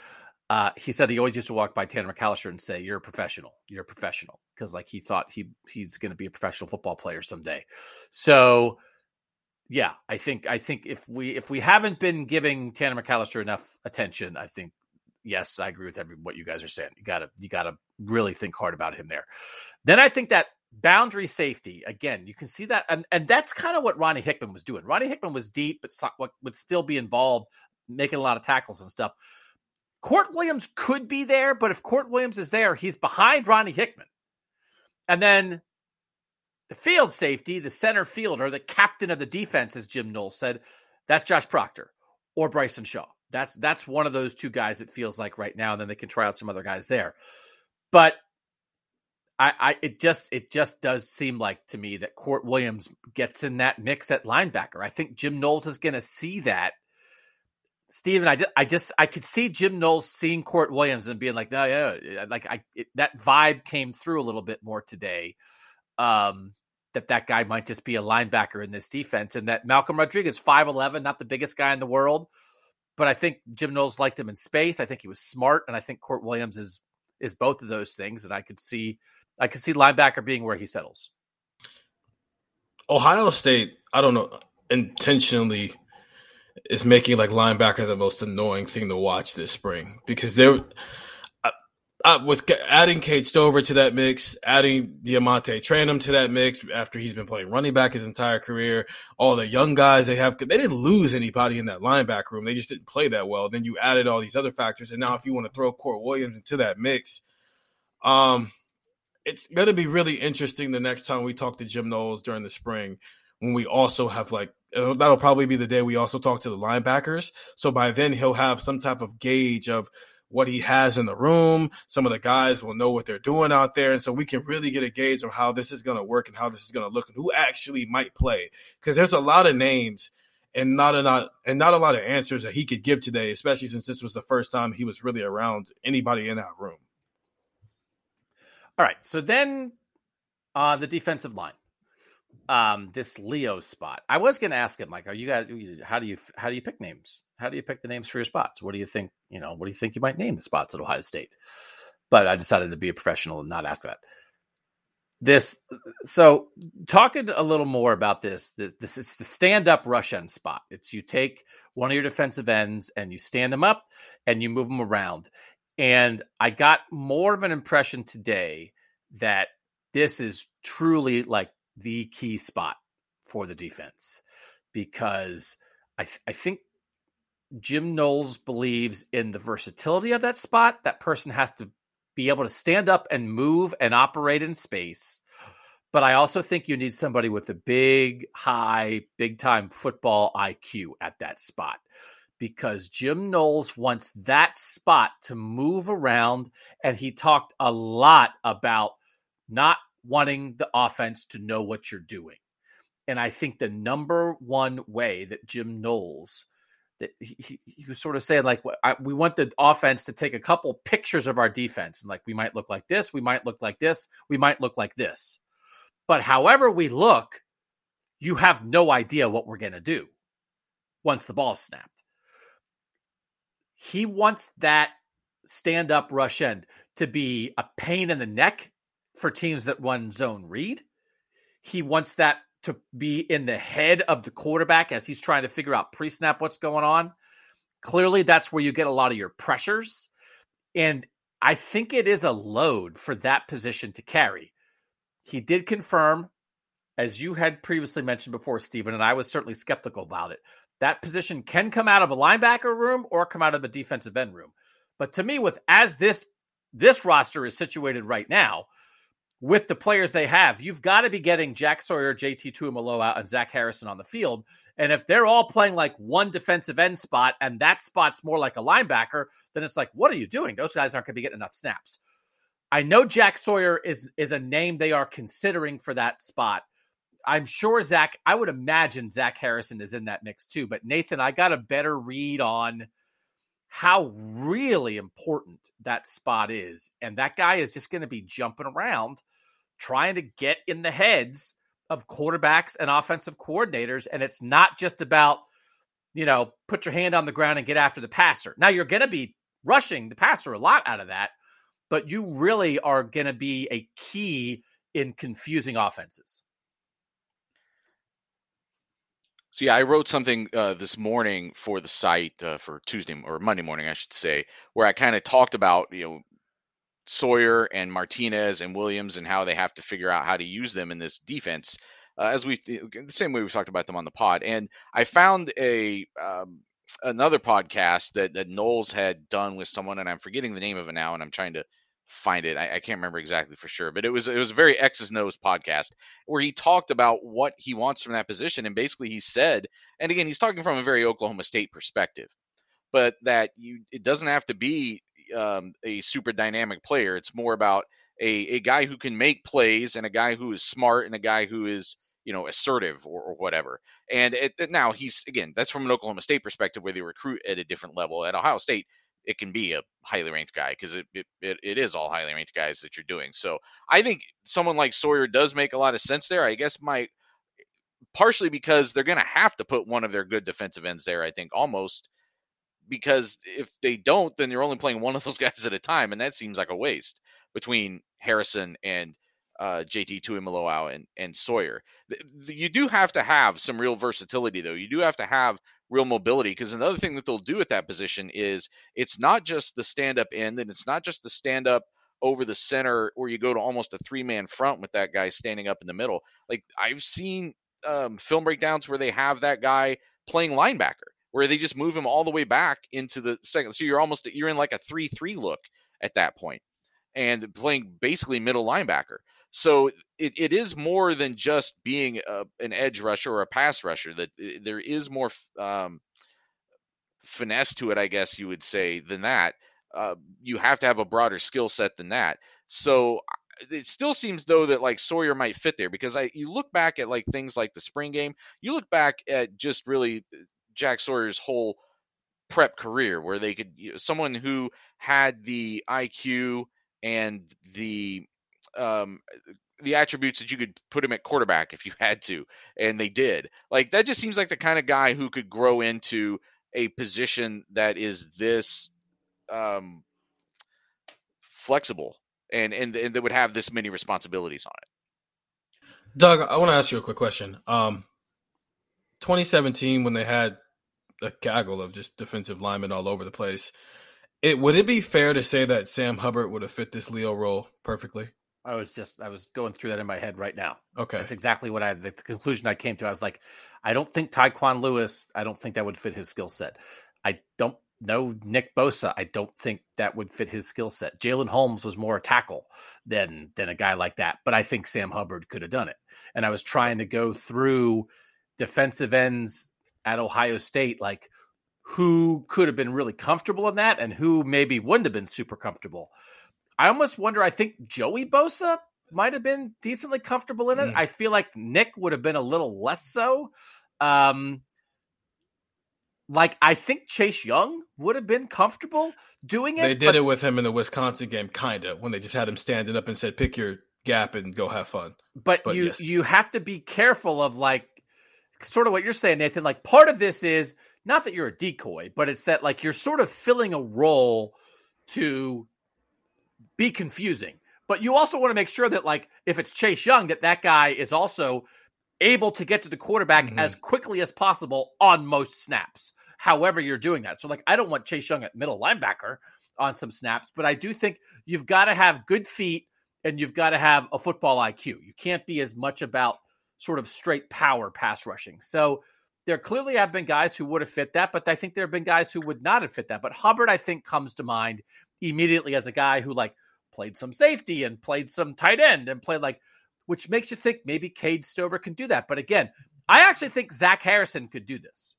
Speaker 1: Uh, he said he always used to walk by Tanner McCalister and say, "You're a professional. You're a professional," because like he thought he he's going to be a professional football player someday. So, yeah, I think I think if we if we haven't been giving Tanner McCalister enough attention, I think yes, I agree with every what you guys are saying. You gotta you gotta really think hard about him there. Then I think that boundary safety again you can see that and, and that's kind of what ronnie hickman was doing ronnie hickman was deep but what would still be involved making a lot of tackles and stuff kourt williams could be there but if kourt williams is there he's behind ronnie hickman And then the field safety, the center fielder, the captain of the defense, as Jim Knowles said, that's Josh Proctor or Bryson Shaw. That's that's one of those two guys. It feels like right now, and then they can try out some other guys there. But I, I it just it just does seem like to me that Kourt Williams gets in that mix at linebacker. I think Jim Knowles is going to see that. Steven, I, I just I could see Jim Knowles seeing Kourt Williams and being like, no, yeah, like I it, that vibe came through a little bit more today. Um, that that guy might just be a linebacker in this defense, and that Malcolm Rodriguez, five eleven, not the biggest guy in the world, but I think Jim Knowles liked him in space. I think he was smart, and I think Kourt Williams is is both of those things. And I could see I can see linebacker being where he settles.
Speaker 3: Ohio State, I don't know, intentionally is making like linebacker the most annoying thing to watch this spring because they're uh, with adding Cade Stover to that mix, adding DeaMonte Trayanum to that mix after he's been playing running back his entire career, all the young guys they have, they didn't lose anybody in that linebacker room. They just didn't play that well. Then you added all these other factors, and now if you want to throw Kourt Williams into that mix, um, it's going to be really interesting the next time we talk to Jim Knowles during the spring when we also have like that'll probably be the day we also talk to the linebackers. So by then he'll have some type of gauge of what he has in the room. Some of the guys will know what they're doing out there. And so we can really get a gauge on how this is going to work and how this is going to look and who actually might play. Because there's a lot of names and not a lot and not a lot of answers that he could give today, especially since this was the first time he was really around anybody in that room.
Speaker 1: All right. So then uh the defensive line um this Leo spot. I was going to ask him like are you guys how do you how do you pick names? How do you pick the names for your spots? What do you think, you know, what do you think you might name the spots at Ohio State? But I decided to be a professional and not ask that. This so talking a little more about this, this, this is the stand up rush end spot. It's you take one of your defensive ends and you stand them up and you move them around. And I got more of an impression today that this is truly like the key spot for the defense because I, th- I think Jim Knowles believes in the versatility of that spot. That person has to be able to stand up and move and operate in space. But I also think you need somebody with a big, high, big time football IQ at that spot because Jim Knowles wants that spot to move around. And he talked a lot about not wanting the offense to know what you're doing. And I think the number one way that Jim Knowles that he, he was sort of saying like I, we want the offense to take a couple pictures of our defense and like we might look like this, we might look like this, we might look like this. But however we look, you have no idea what we're going to do once the ball snapped. He wants that stand up rush end to be a pain in the neck for teams that run zone read. He wants that to be in the head of the quarterback as he's trying to figure out pre snap what's going on. Clearly, that's where you get a lot of your pressures. And I think it is a load for that position to carry. He did confirm, as you had previously mentioned before, Stephen, and I was certainly skeptical about it. That position can come out of a linebacker room or come out of a defensive end room. But to me, with as this this roster is situated right now, with the players they have, you've got to be getting Jack Sawyer, JT Tuimoloau, and Zach Harrison on the field. And if they're all playing like one defensive end spot and that spot's more like a linebacker, then it's like, what are you doing? Those guys aren't going to be getting enough snaps. I know Jack Sawyer is is a name they are considering for that spot. I'm sure Zach, I would imagine Zach Harrison is in that mix too. But Nathan, I got a better read on how really important that spot is. And that guy is just going to be jumping around trying to get in the heads of quarterbacks and offensive coordinators. And it's not just about, you know, put your hand on the ground and get after the passer. Now you're going to be rushing the passer a lot out of that, but you really are going to be a key in confusing offenses.
Speaker 2: So yeah, I wrote something uh, this morning for the site uh, for Tuesday or Monday morning, I should say, where I kind of talked about you know Sawyer and Martinez and Williams and how they have to figure out how to use them in this defense. Uh, as we the same way we talked about them on the pod, and I found a um, another podcast that that Knowles had done with someone, and I'm forgetting the name of it now, and I'm trying to find it. I, I, can't remember exactly for sure, but it was it was a very X's nose podcast where he talked about what he wants from that position, and basically he said, and again he's talking from a very Oklahoma State perspective, but that you it doesn't have to be um, a super dynamic player. It's more about a a guy who can make plays and a guy who is smart and a guy who is you know assertive or, or whatever. And it, now he's again that's from an Oklahoma State perspective where they recruit at a different level. At Ohio State, it can be a highly ranked guy because it, it, it, is all highly ranked guys that you're doing. So I think someone like Sawyer does make a lot of sense there. I guess my partially because they're going to have to put one of their good defensive ends there. I think almost because if they don't, then you're only playing one of those (laughs) guys at a time, and that seems like a waste between Harrison and uh, JT Tuimoloau and, and Sawyer. You do have to have some real versatility, though. You do have to have real mobility because another thing that they'll do at that position is it's not just the stand up end and it's not just the stand up over the center where you go to almost a three man front with that guy standing up in the middle. Like I've seen um, film breakdowns where they have that guy playing linebacker where they just move him all the way back into the second. So you're almost you're in like a three three look at that point and playing basically middle linebacker. So it, it is more than just being a, an edge rusher or a pass rusher. That eh, there is more um, finesse to it, I guess you would say, than that. Uh, you have to have a broader skill set than that. So it still seems though that like Sawyer might fit there because I you look back at like things like the spring game, you look back at just really eh, Jack Sawyer's whole prep career where they could you know, someone who had the IQ and the um, the attributes that you could put him at quarterback if you (laughs) had to, and they did. Like that just seems like the kind of guy who could grow into a position that is this um, flexible and, and and that would have this many responsibilities on it.
Speaker 3: Doug, I want to ask you a quick question. Um, 2017, when they had a gaggle of just defensive linemen all over the place, it would it be fair to say that Sam Hubbard would have fit this Leo role perfectly?
Speaker 1: I was just I was going through that in my head right now.
Speaker 3: Okay,
Speaker 1: that's exactly what I the conclusion I came to. I was like, I don't think Tyquan Lewis. I don't think that would fit his skill set. I don't know Nick Bosa. I don't think that would fit his skill set. Jalyn Holmes was more a tackle than than a guy like that, but I think Sam Hubbard could have done it. And I was trying to go through defensive ends at Ohio State, like who could have been really comfortable in that and who maybe wouldn't have been super comfortable. I almost wonder. I think Joey Bosa might have been decently comfortable in it. Mm. I feel like Nick would have been a little less so. Um, like I think Chase Young would have been comfortable doing it.
Speaker 3: They did but, it with him in the Wisconsin game, kind of when they just had him standing up and said, "Pick your gap and go have fun."
Speaker 1: But, but you yes. you have to be careful of like sort of what you're saying, Nathan. Like part of this is not that you're a decoy, but it's that like you're sort of filling a role to be confusing. But you also want to make sure that, like, if it's Chase Young, that that guy is also able to get to the quarterback mm-hmm. as quickly as possible on most snaps. However, you're doing that. So, like, I don't want Chase Young at middle linebacker on some snaps, but I do think you've got to have good feet and you've got to have a football IQ. You can't be as much about sort of straight power pass rushing. So, there clearly have been guys who would have fit that, but I think there have been guys who would not have fit that. But Hubbard, I think, comes to mind immediately as a guy who like played some safety and played some tight end and played like, which makes you think maybe Cade Stover can do that. But again, I actually think Zach Harrison could do this.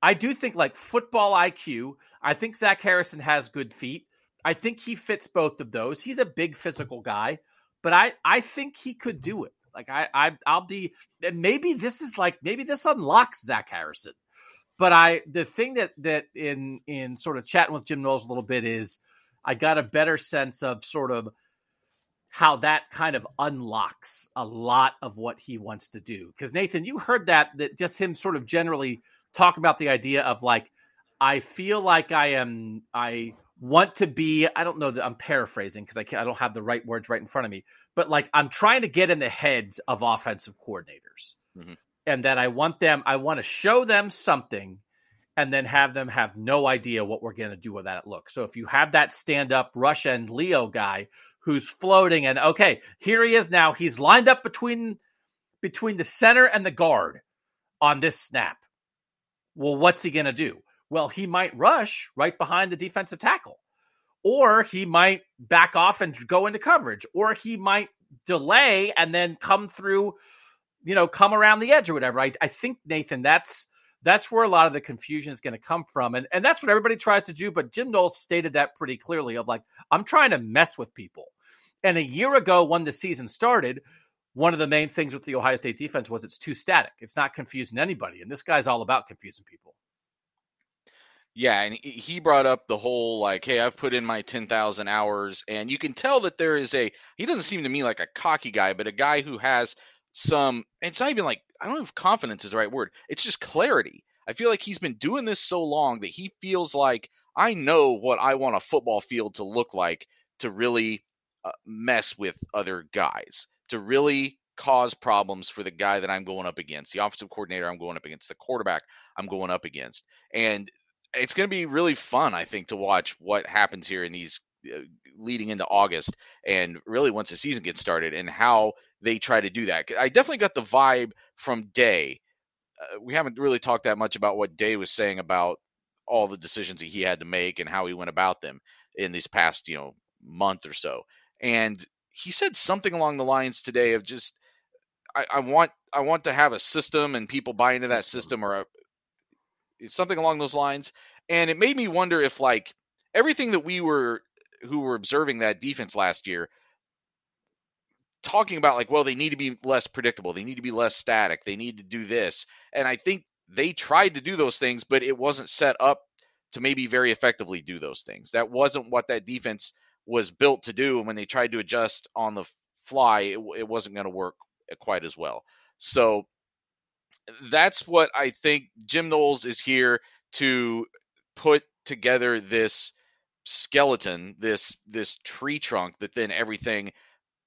Speaker 1: I do think like football IQ. I think Zach Harrison has good feet. I think he fits both of those. He's a big physical guy, but I I think he could do it. Like I, I I'll be maybe this is like maybe this unlocks Zach Harrison. But I the thing that that in in sort of chatting with Jim Knowles a little bit is I got a better sense of sort of how that kind of unlocks a lot of what he wants to do. Because Nathan, you heard that that just him sort of generally talk about the idea of like, I feel like I am I want to be i don't know that i'm paraphrasing because I, can't, I don't have the right words right in front of me but like i'm trying to get in the heads of offensive coordinators mm-hmm. and that i want them i want to show them something and then have them have no idea what we're going to do with that look. So if you have that stand up rush and Leo guy who's floating and okay, here he is now. He's lined up between between the center and the guard on this snap. Well, what's he going to do? Well, he might rush right behind the defensive tackle. or he might back off and go into coverage, or he might delay and then come through, you know, come around the edge or whatever. I, I think Nathan, that's that's where a lot of the confusion is going to come from. And, and that's what everybody tries to do. But Jim Knowles stated that pretty clearly of like, I'm trying to mess with people. And a year ago, when the season started, one of the main things with the Ohio State defense was it's too static. It's not confusing anybody. And this guy's all about confusing people.
Speaker 2: Yeah, and he brought up the whole like, hey, I've put in my 10,000 hours. And you can tell that there is a, he doesn't seem to me like a cocky guy, but a guy who has some, it's not even like, I don't know if confidence is the right word. It's just clarity. I feel like he's been doing this so long that he feels like I know what I want a football field to look like to really uh, mess with other guys, to really cause problems for the guy that I'm going up against, the offensive coordinator I'm going up against, the quarterback I'm going up against. And it's going to be really fun, I think, to watch what happens here in these uh, leading into August and really once the season gets started and how they try to do that. I definitely got the vibe from Day. Uh, we haven't really talked that much about what Day was saying about all the decisions that he had to make and how he went about them in this past, you know, month or so. And he said something along the lines today of just I, I want I want to have a system and people buy into system. that system or a, something along those lines. And it made me wonder if like everything that we were who were observing that defense last year talking about like well they need to be less predictable they need to be less static they need to do this and i think they tried to do those things but it wasn't set up to maybe very effectively do those things. That wasn't what that defense was built to do and when they tried to adjust on the fly it, it wasn't going to work eh, quite as well. So that's what I think Jim Knowles is here to put together this skeleton, this this tree trunk that then everything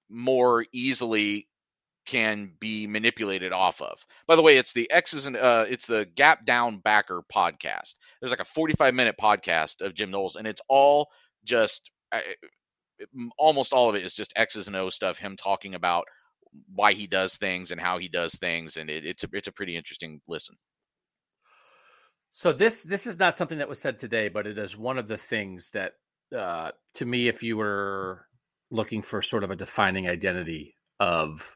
Speaker 2: more easily can be manipulated off of. By the way, it's the X's and uh, it's the Gap Down Backer podcast. There's like a 45 minute podcast of Jim Knowles, and it's all just uh, almost all of it is just X's and O stuff. Him talking about why he does things and how he does things, and it, it's a it's a pretty interesting listen.
Speaker 1: So this this is not something that was said today, but it is one of the things that, uh, to me, if you were looking for sort of a defining identity of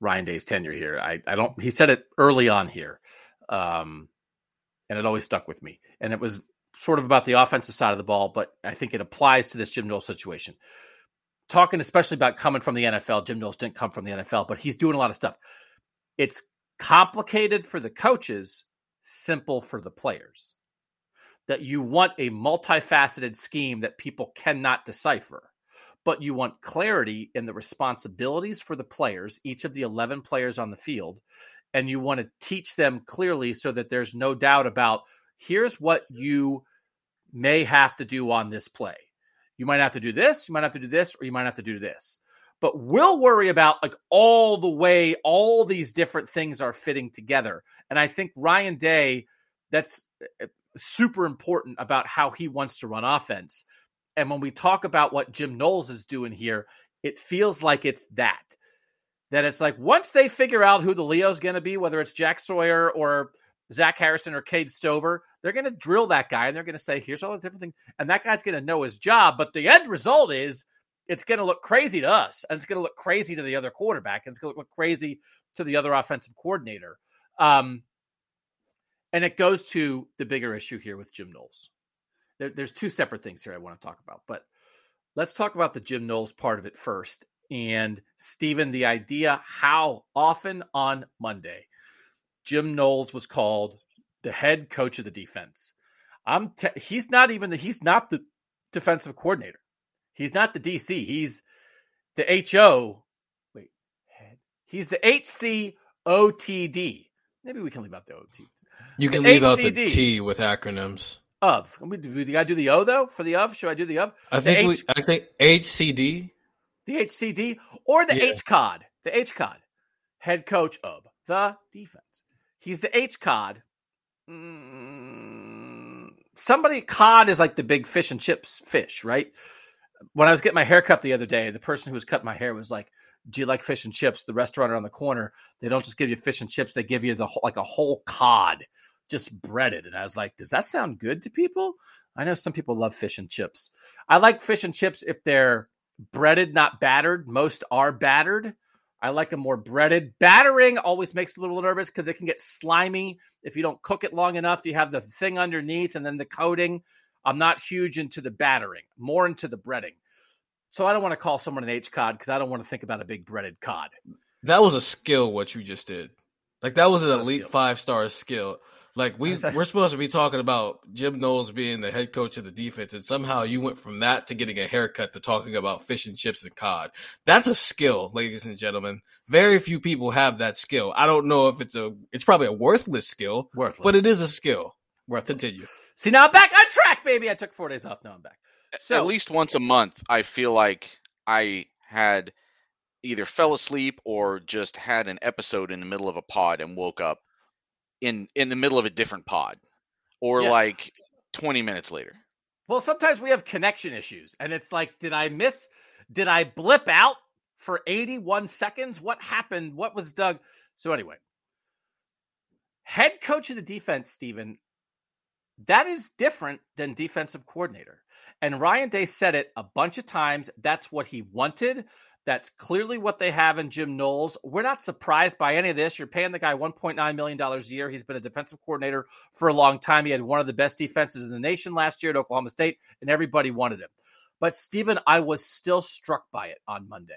Speaker 1: Ryan Day's tenure here, I, I don't. He said it early on here, um, and it always stuck with me. And it was sort of about the offensive side of the ball, but I think it applies to this Jim Knowles situation talking especially about coming from the NFL. Jim Knowles didn't come from the NFL, but he's doing a lot of stuff. It's complicated for the coaches, simple for the players. That you want a multifaceted scheme that people cannot decipher, but you want clarity in the responsibilities for the players, each of the 11 players on the field, and you want to teach them clearly so that there's no doubt about here's what you may have to do on this play you might have to do this, you might have to do this, or you might have to do this. But we'll worry about like all the way all these different things are fitting together. And I think Ryan Day, that's eh, super important about how he wants to run offense. And when we talk about what Jim Knowles is doing here, it feels like it's that. That it's like once they figure out who the Leo's going to be, whether it's Jack Sawyer or Zach Harrison or Cade Stover, they're going to drill that guy and they're going to say, here's all the different things. And that guy's going to know his job. But the end result is it's going to look crazy to us and it's going to look crazy to the other quarterback and it's going to look crazy to the other offensive coordinator. Um, and it goes to the bigger issue here with Jim Knowles. There, there's two separate things here I want to talk about, but let's talk about the Jim Knowles part of it first. And Stephen, the idea how often on Monday Jim Knowles was called the head coach of the defense. I'm te- he's not even the he's not the defensive coordinator. He's not the DC. He's the HO. Wait, head. He's the HCOTD. Maybe we can leave out the OT.
Speaker 3: You can the leave HCD. out the T with acronyms.
Speaker 1: Of. We, do, I do the O though for the of? Should I do the of?
Speaker 3: I think H- we, I think HCD.
Speaker 1: The HCD or the yeah. HCOD. The HCOD. Head coach of the defense. He's the H cod. Mm, somebody cod is like the big fish and chips fish, right? When I was getting my hair cut the other day, the person who was cutting my hair was like, "Do you like fish and chips?" The restaurant around the corner, they don't just give you fish and chips; they give you the like a whole cod, just breaded. And I was like, "Does that sound good to people?" I know some people love fish and chips. I like fish and chips if they're breaded, not battered. Most are battered. I like them more breaded. Battering always makes a little nervous because it can get slimy if you don't cook it long enough. You have the thing underneath and then the coating. I'm not huge into the battering, more into the breading. So I don't want to call someone an H cod because I don't want to think about a big breaded cod.
Speaker 3: That was a skill what you just did. Like that was an elite five star skill. Like we we're supposed to be talking about Jim Knowles being the head coach of the defense, and somehow you went from that to getting a haircut to talking about fish and chips and cod. That's a skill, ladies and gentlemen. Very few people have that skill. I don't know if it's a it's probably a worthless skill, worthless. but it is a skill.
Speaker 1: Worthless. Continue. See now I'm back on track, baby. I took four days off. Now I'm back.
Speaker 2: So at least once a month, I feel like I had either fell asleep or just had an episode in the middle of a pod and woke up in in the middle of a different pod or yeah. like 20 minutes later.
Speaker 1: Well, sometimes we have connection issues and it's like did I miss did I blip out for 81 seconds? What happened? What was Doug? So anyway, head coach of the defense, Stephen, that is different than defensive coordinator. And Ryan Day said it a bunch of times. That's what he wanted. That's clearly what they have in Jim Knowles. We're not surprised by any of this. You're paying the guy $1.9 million a year. He's been a defensive coordinator for a long time. He had one of the best defenses in the nation last year at Oklahoma State, and everybody wanted him. But, Stephen, I was still struck by it on Monday.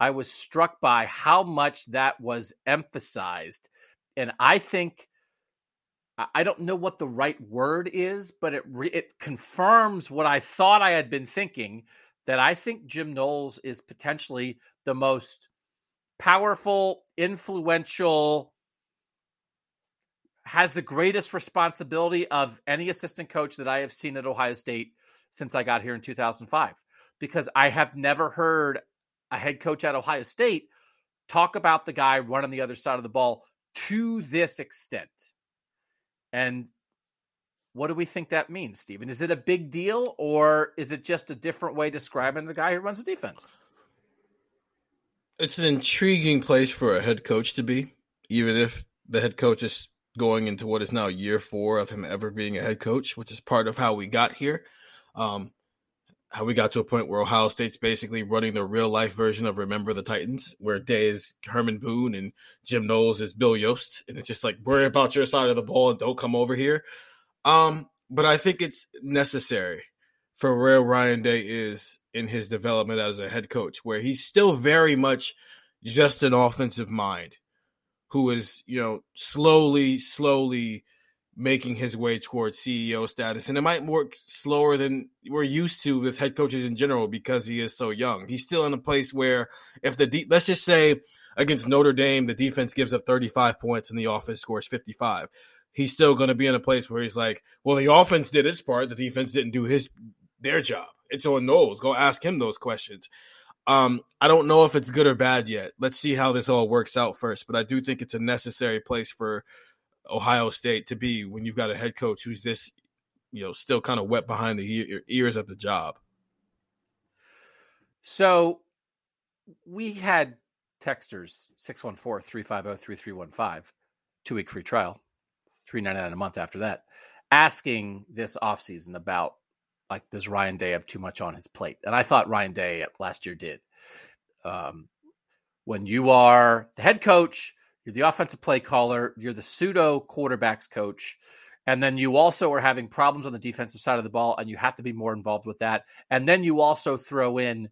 Speaker 1: I was struck by how much that was emphasized. And I think I don't know what the right word is, but it re- it confirms what I thought I had been thinking that I think Jim Knowles is potentially the most powerful, influential, has the greatest responsibility of any assistant coach that I have seen at Ohio State since I got here in 2005. Because I have never heard a head coach at Ohio State talk about the guy running the other side of the ball to this extent. And what do we think that means, Stephen? Is it a big deal or is it just a different way describing the guy who runs the defense?
Speaker 3: It's an intriguing place for a head coach to be, even if the head coach is going into what is now year four of him ever being a head coach, which is part of how we got here. Um, how we got to a point where Ohio State's basically running the real life version of Remember the Titans, where Day is Herman Boone and Jim Knowles is Bill Yoast, and it's just like worry about your side of the ball and don't come over here. Um, but I think it's necessary for where Ryan Day is in his development as a head coach, where he's still very much just an offensive mind who is, you know, slowly, slowly making his way towards CEO status. And it might work slower than we're used to with head coaches in general because he is so young. He's still in a place where if the, de- let's just say against Notre Dame, the defense gives up 35 points and the offense scores 55 he's still going to be in a place where he's like, well, the offense did its part, the defense didn't do his their job. It's on Knowles. Go ask him those questions. Um, I don't know if it's good or bad yet. Let's see how this all works out first. But I do think it's a necessary place for Ohio State to be when you've got a head coach who's this, you know, still kind of wet behind the ears at the job.
Speaker 1: So we had texters 614 350 3315, two week free trial three ninety nine a month after that, asking this offseason about like does Ryan Day have too much on his plate? And I thought Ryan Day last year did. Um, when you are the head coach, you're the offensive play caller, you're the pseudo quarterbacks coach, and then you also are having problems on the defensive side of the ball, and you have to be more involved with that. And then you also throw in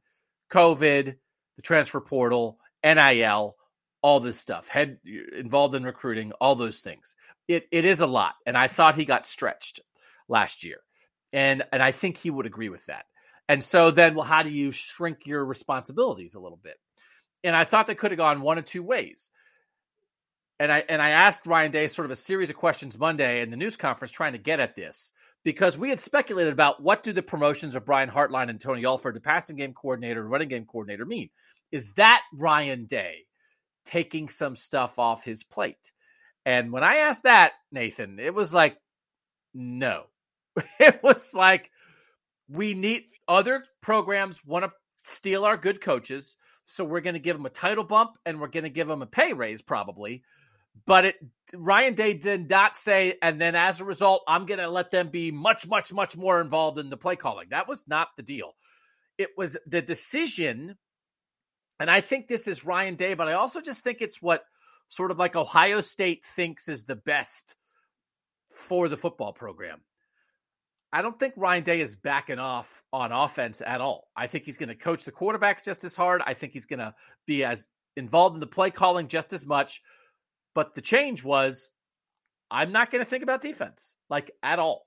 Speaker 1: COVID, the transfer portal, NIL, all this stuff, head involved in recruiting, all those things. It it is a lot, and I thought he got stretched last year, and and I think he would agree with that. And so then, well, how do you shrink your responsibilities a little bit? And I thought that could have gone one of two ways. And I and I asked Ryan Day sort of a series of questions Monday in the news conference trying to get at this because we had speculated about what do the promotions of Brian Hartline and Tony Alford, the passing game coordinator and running game coordinator, mean? Is that Ryan Day? taking some stuff off his plate. And when I asked that, Nathan, it was like, no. (laughs) it was like, we need other programs want to steal our good coaches. So we're going to give them a title bump and we're going to give them a pay raise probably. But it Ryan Day did not say, and then as a result, I'm going to let them be much, much, much more involved in the play calling. That was not the deal. It was the decision, and I think this is Ryan Day, but I also just think it's what sort of like Ohio State thinks is the best for the football program. I don't think Ryan Day is backing off on offense at all. I think he's going to coach the quarterbacks just as hard. I think he's going to be as involved in the play calling just as much. But the change was I'm not going to think about defense like at all.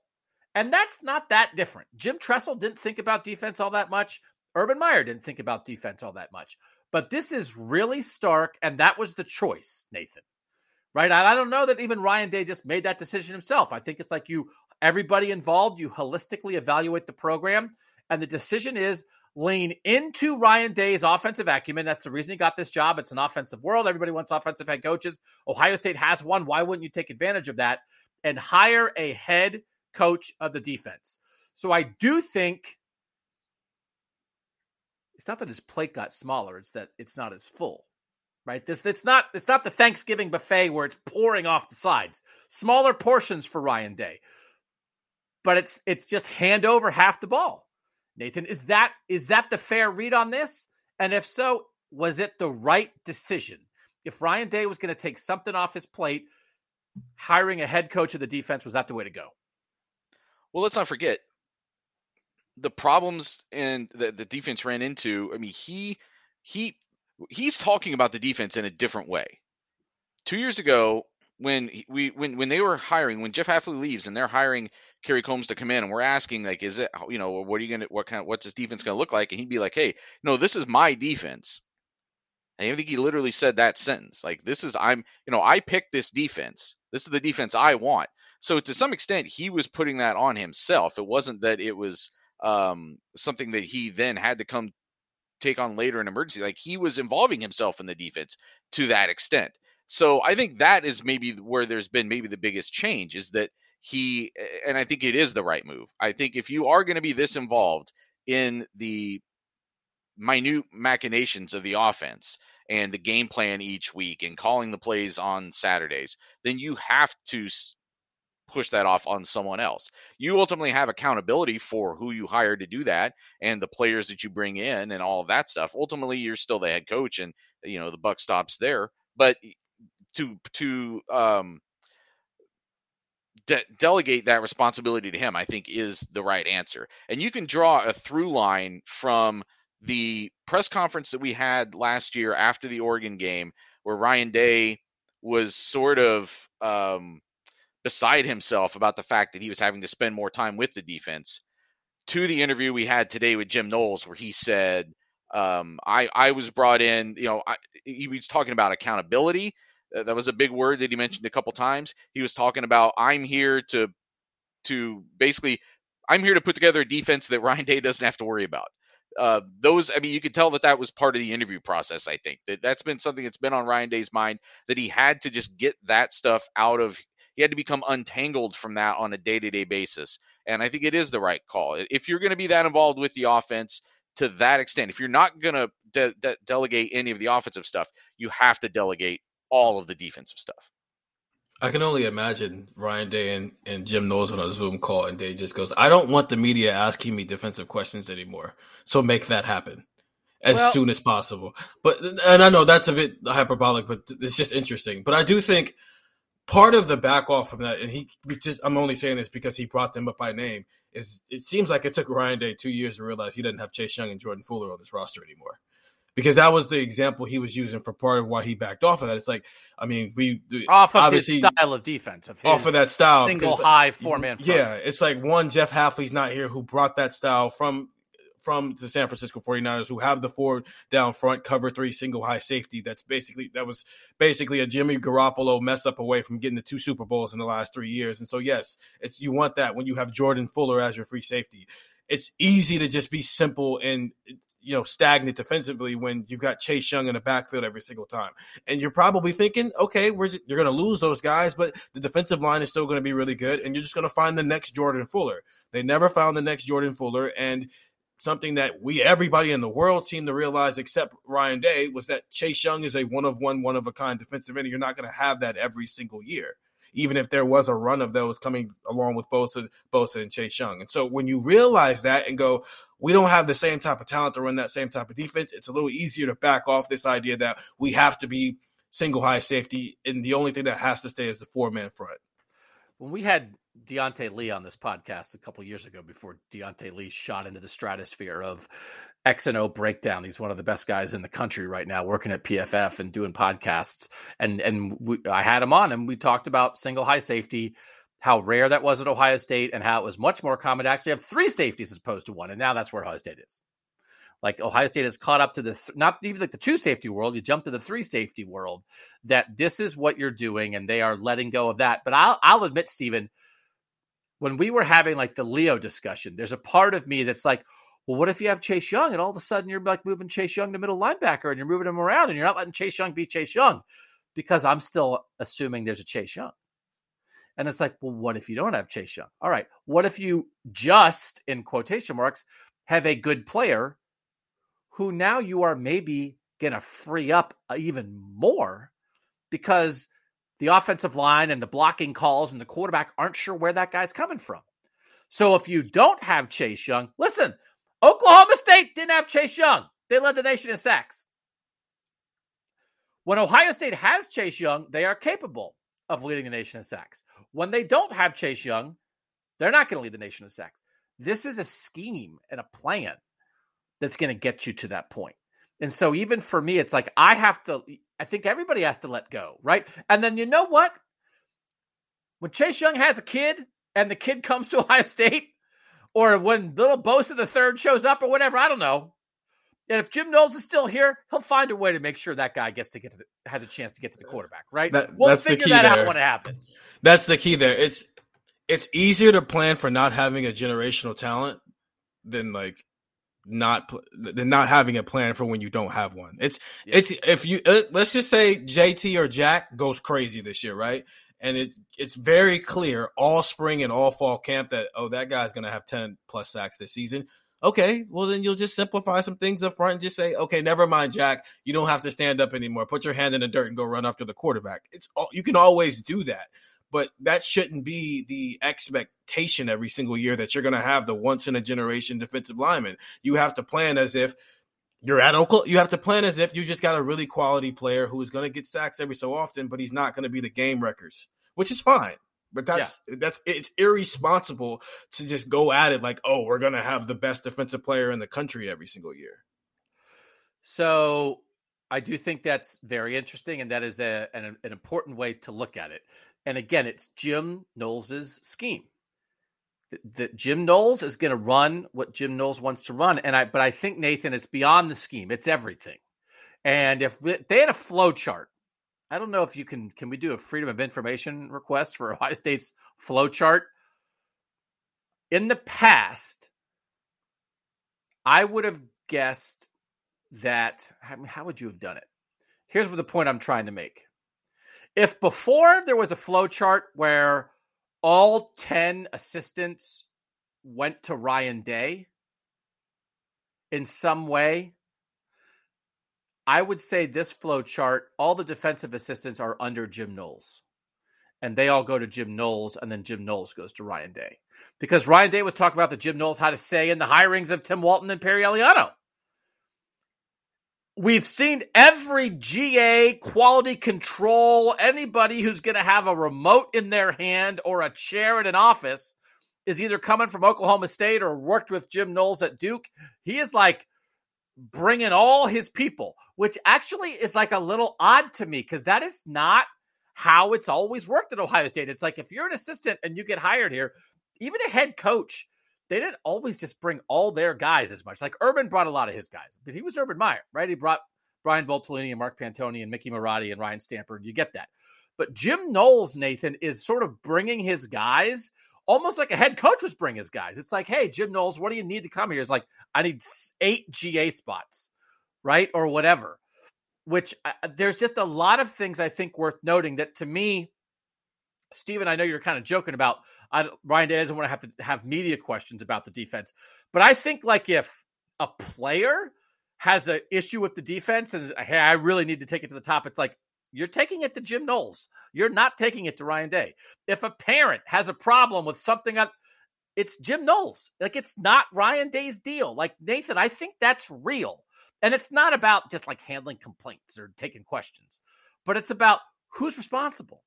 Speaker 1: And that's not that different. Jim Tressel didn't think about defense all that much. Urban Meyer didn't think about defense all that much. But this is really stark. And that was the choice, Nathan. Right. I don't know that even Ryan Day just made that decision himself. I think it's like you, everybody involved, you holistically evaluate the program. And the decision is lean into Ryan Day's offensive acumen. That's the reason he got this job. It's an offensive world. Everybody wants offensive head coaches. Ohio State has one. Why wouldn't you take advantage of that and hire a head coach of the defense? So I do think it's not that his plate got smaller, it's that it's not as full. Right? This it's not it's not the Thanksgiving buffet where it's pouring off the sides. Smaller portions for Ryan Day. But it's it's just hand over half the ball Nathan, is that is that the fair read on this? And if so, was it the right decision? If Ryan Day was going to take something off his plate, hiring a head coach of the defense was that the way to go?
Speaker 2: Well, let's not forget the problems and the, the defense ran into. I mean, he he he's talking about the defense in a different way. Two years ago, when we when when they were hiring, when Jeff Hafley leaves and they're hiring Kerry Coombs to come in, and we're asking like, is it you know what are you gonna what kind of what's this defense gonna look like? And he'd be like, hey, no, this is my defense. And I think he literally said that sentence. Like, this is I'm you know I picked this defense. This is the defense I want. So to some extent, he was putting that on himself. It wasn't that it was um, something that he then had to come take on later in emergency. Like he was involving himself in the defense to that extent. So I think that is maybe where there's been maybe the biggest change is that he and I think it is the right move. I think if you are going to be this involved in the minute machinations of the offense and the game plan each week and calling the plays on Saturdays, then you have to push that off on someone else. You ultimately have accountability for who you hire to do that and the players that you bring in and all of that stuff. Ultimately, you're still the head coach and you know the buck stops there. But to to um, de- delegate that responsibility to him, I think is the right answer. And you can draw a through line from the press conference that we had last year after the Oregon game, where Ryan Day was sort of um, beside himself about the fact that he was having to spend more time with the defense, to the interview we had today with Jim Knowles, where he said, um, I, I was brought in, you know, I, he was talking about accountability that was a big word that he mentioned a couple times. He was talking about I'm here to to basically I'm here to put together a defense that Ryan Day doesn't have to worry about. Uh, those, I mean, you could tell that that was part of the interview process. I think that that's been something that's been on Ryan Day's mind that he had to just get that stuff out of. He had to become untangled from that on a day-to-day basis, and I think it is the right call. If you're going to be that involved with the offense to that extent, if you're not going to de- de- delegate any of the offensive stuff, you have to delegate all of the defensive stuff.
Speaker 3: I can only imagine Ryan Day and, and Jim Knowles on a Zoom call, and Day just goes, I don't want the media asking me defensive questions anymore. So make that happen as well, soon as possible. But, and I know that's a bit hyperbolic, but it's just interesting. But I do think part of the back off from that, and he just, I'm only saying this because he brought them up by name, is it seems like it took Ryan Day two years to realize he doesn't have Chase Young and Jordan Fuller on this roster anymore because that was the example he was using for part of why he backed off of that. It's like, I mean, we
Speaker 1: off of his style of defense, of
Speaker 3: off of that style,
Speaker 1: single high four man.
Speaker 3: Yeah, it's like one Jeff Hafley's not here who brought that style from from the San Francisco 49ers who have the four down front cover three single high safety. That's basically that was basically a Jimmy Garoppolo mess up away from getting the two Super Bowls in the last three years. And so yes, it's you want that when you have Jordan Fuller as your free safety. It's easy to just be simple and you know stagnant defensively when you've got Chase Young in the backfield every single time. And you're probably thinking, okay, we're just, you're going to lose those guys, but the defensive line is still going to be really good, and you're just going to find the next Jordan Fuller. They never found the next Jordan Fuller, and something that we everybody in the world seemed to realize except Ryan Day was that Chase Young is a one of one, one of a kind defensive end. You're not going to have that every single year, even if there was a run of those coming along with Bosa, Bosa and Chase Young. And so when you realize that and go, we don't have the same type of talent to run that same type of defense, it's a little easier to back off this idea that we have to be single high safety, and the only thing that has to stay is the four man front.
Speaker 1: When we had Diante Lee on this podcast a couple years ago, before Diante Lee shot into the stratosphere of X and O breakdown, he's one of the best guys in the country right now, working at PFF and doing podcasts. And and we, I had him on, and we talked about single high safety, how rare that was at Ohio State, and how it was much more common to actually have three safeties as opposed to one. And now that's where Ohio State is. Like Ohio State has caught up to the th- not even like the two safety world. You jump to the three safety world. That this is what you're doing, and they are letting go of that. But I'll I'll admit, Stephen, when we were having like the Leo discussion, there's a part of me that's like, well, what if you have Chase Young and all of a sudden you're like moving Chase Young to middle linebacker and you're moving him around and you're not letting Chase Young be Chase Young because I'm still assuming there's a Chase Young. And it's like, well, what if you don't have Chase Young? All right. What if you just, in quotation marks, have a good player who now you are maybe going to free up uh, even more because the offensive line and the blocking calls and the quarterback aren't sure where that guy's coming from. So if you don't have Chase Young, listen, Oklahoma State didn't have Chase Young. They led the nation in sacks. When Ohio State has Chase Young, they are capable of leading the nation in sacks. When they don't have Chase Young, they're not going to lead the nation in sacks. This is a scheme and a plan that's going to get you to that point. And so even for me, it's like I have to, I think everybody has to let go, right? And then you know what? When Chase Young has a kid and the kid comes to (laughs) Ohio State, or when little Bosa the third shows up or whatever, I don't know. And if Jim Knowles is still here, he'll find a way to make sure that guy gets to get to the, has a chance to get to the quarterback, right?
Speaker 3: That,
Speaker 1: we'll
Speaker 3: that's
Speaker 1: figure
Speaker 3: the key
Speaker 1: that
Speaker 3: there.
Speaker 1: out when it happens.
Speaker 3: That's the key there. It's it's easier to plan for not having a generational talent than like not than not having a plan for when you don't have one. It's
Speaker 1: Yeah.
Speaker 3: it's if you uh, let's just say JT or Jack goes crazy this year, right? And it it's very clear all spring and all fall camp that oh that guy's gonna have ten plus sacks this season. Okay, well then you'll just simplify some things up front and just say, okay, never mind, Jack. You don't have to stand up anymore. Put your hand in the dirt and go run after the quarterback. It's all, you can always do that but that shouldn't be the expectation every single year that you're going to have the once in a generation defensive lineman. You have to plan as if you're at Oklahoma. You have to plan as if you just got a really quality player who is going to get sacks every so often, but he's not going to be the game wreckers, which is fine. But that's that's it's irresponsible to just go at it like, oh, we're going to have the best defensive player in the country every single year.
Speaker 1: So I do think that's very interesting, and that is a, an, an important way to look at it. And again, it's Jim Knowles' scheme. That- That Jim Knowles is going to run what Jim Knowles wants to run, and I. But I think Nathan, it's beyond the scheme; it's everything. And if they had a flow chart, I don't know if you can. Can we do a freedom of information request for (laughs) Ohio State's flow chart? In the past, I would have guessed that I mean, how would you have done it? Here's what the point I'm trying to make. If before there was a flow chart where all 10 assistants went to Ryan Day in some way, I would say this flow chart, all the defensive assistants are under Jim Knowles. And they all go to Jim Knowles, and then Jim Knowles goes to Ryan Day. Because Ryan Day was talking about the Jim Knowles had to say in the hirings of Tim Walton and Perry Eliano we've seen every GA quality control, anybody who's going to have a remote in their hand or a chair in an office is either coming from Oklahoma State or worked with Jim Knowles at Duke. He is like bringing all his people, which actually is like a little odd to me because that is not how it's always worked at Ohio State. It's like if you're an assistant and you get hired here, even a head coach, they didn't always just bring all their guys as much. Like Urban brought a lot of his guys, but he was Urban Meyer, right? He brought Brian Voltolini and Mark Pantoni and Mickey Marotti and Ryan Stamper. You get that. But Jim Knowles, Nathan, is sort of bringing his guys almost like a head coach was bringing his guys. It's like, hey, Jim Knowles, what do you need to come here? It's like, I need eight GA spots, right? Or whatever. Which uh, there's just a lot of things I think worth noting that to me, Steven, I know you're kind of joking about I, Ryan Day doesn't want to have to have media questions about the defense, but I think like if a player has an issue with the defense and hey, I really need to take it to the top, it's like you're taking it to Jim Knowles. You're not taking it to Ryan Day. If a parent has a problem with something, it's Jim Knowles. Like it's not Ryan Day's deal. Like Nathan, I think that's real. And it's not about just like handling complaints or taking questions, but it's about who's responsible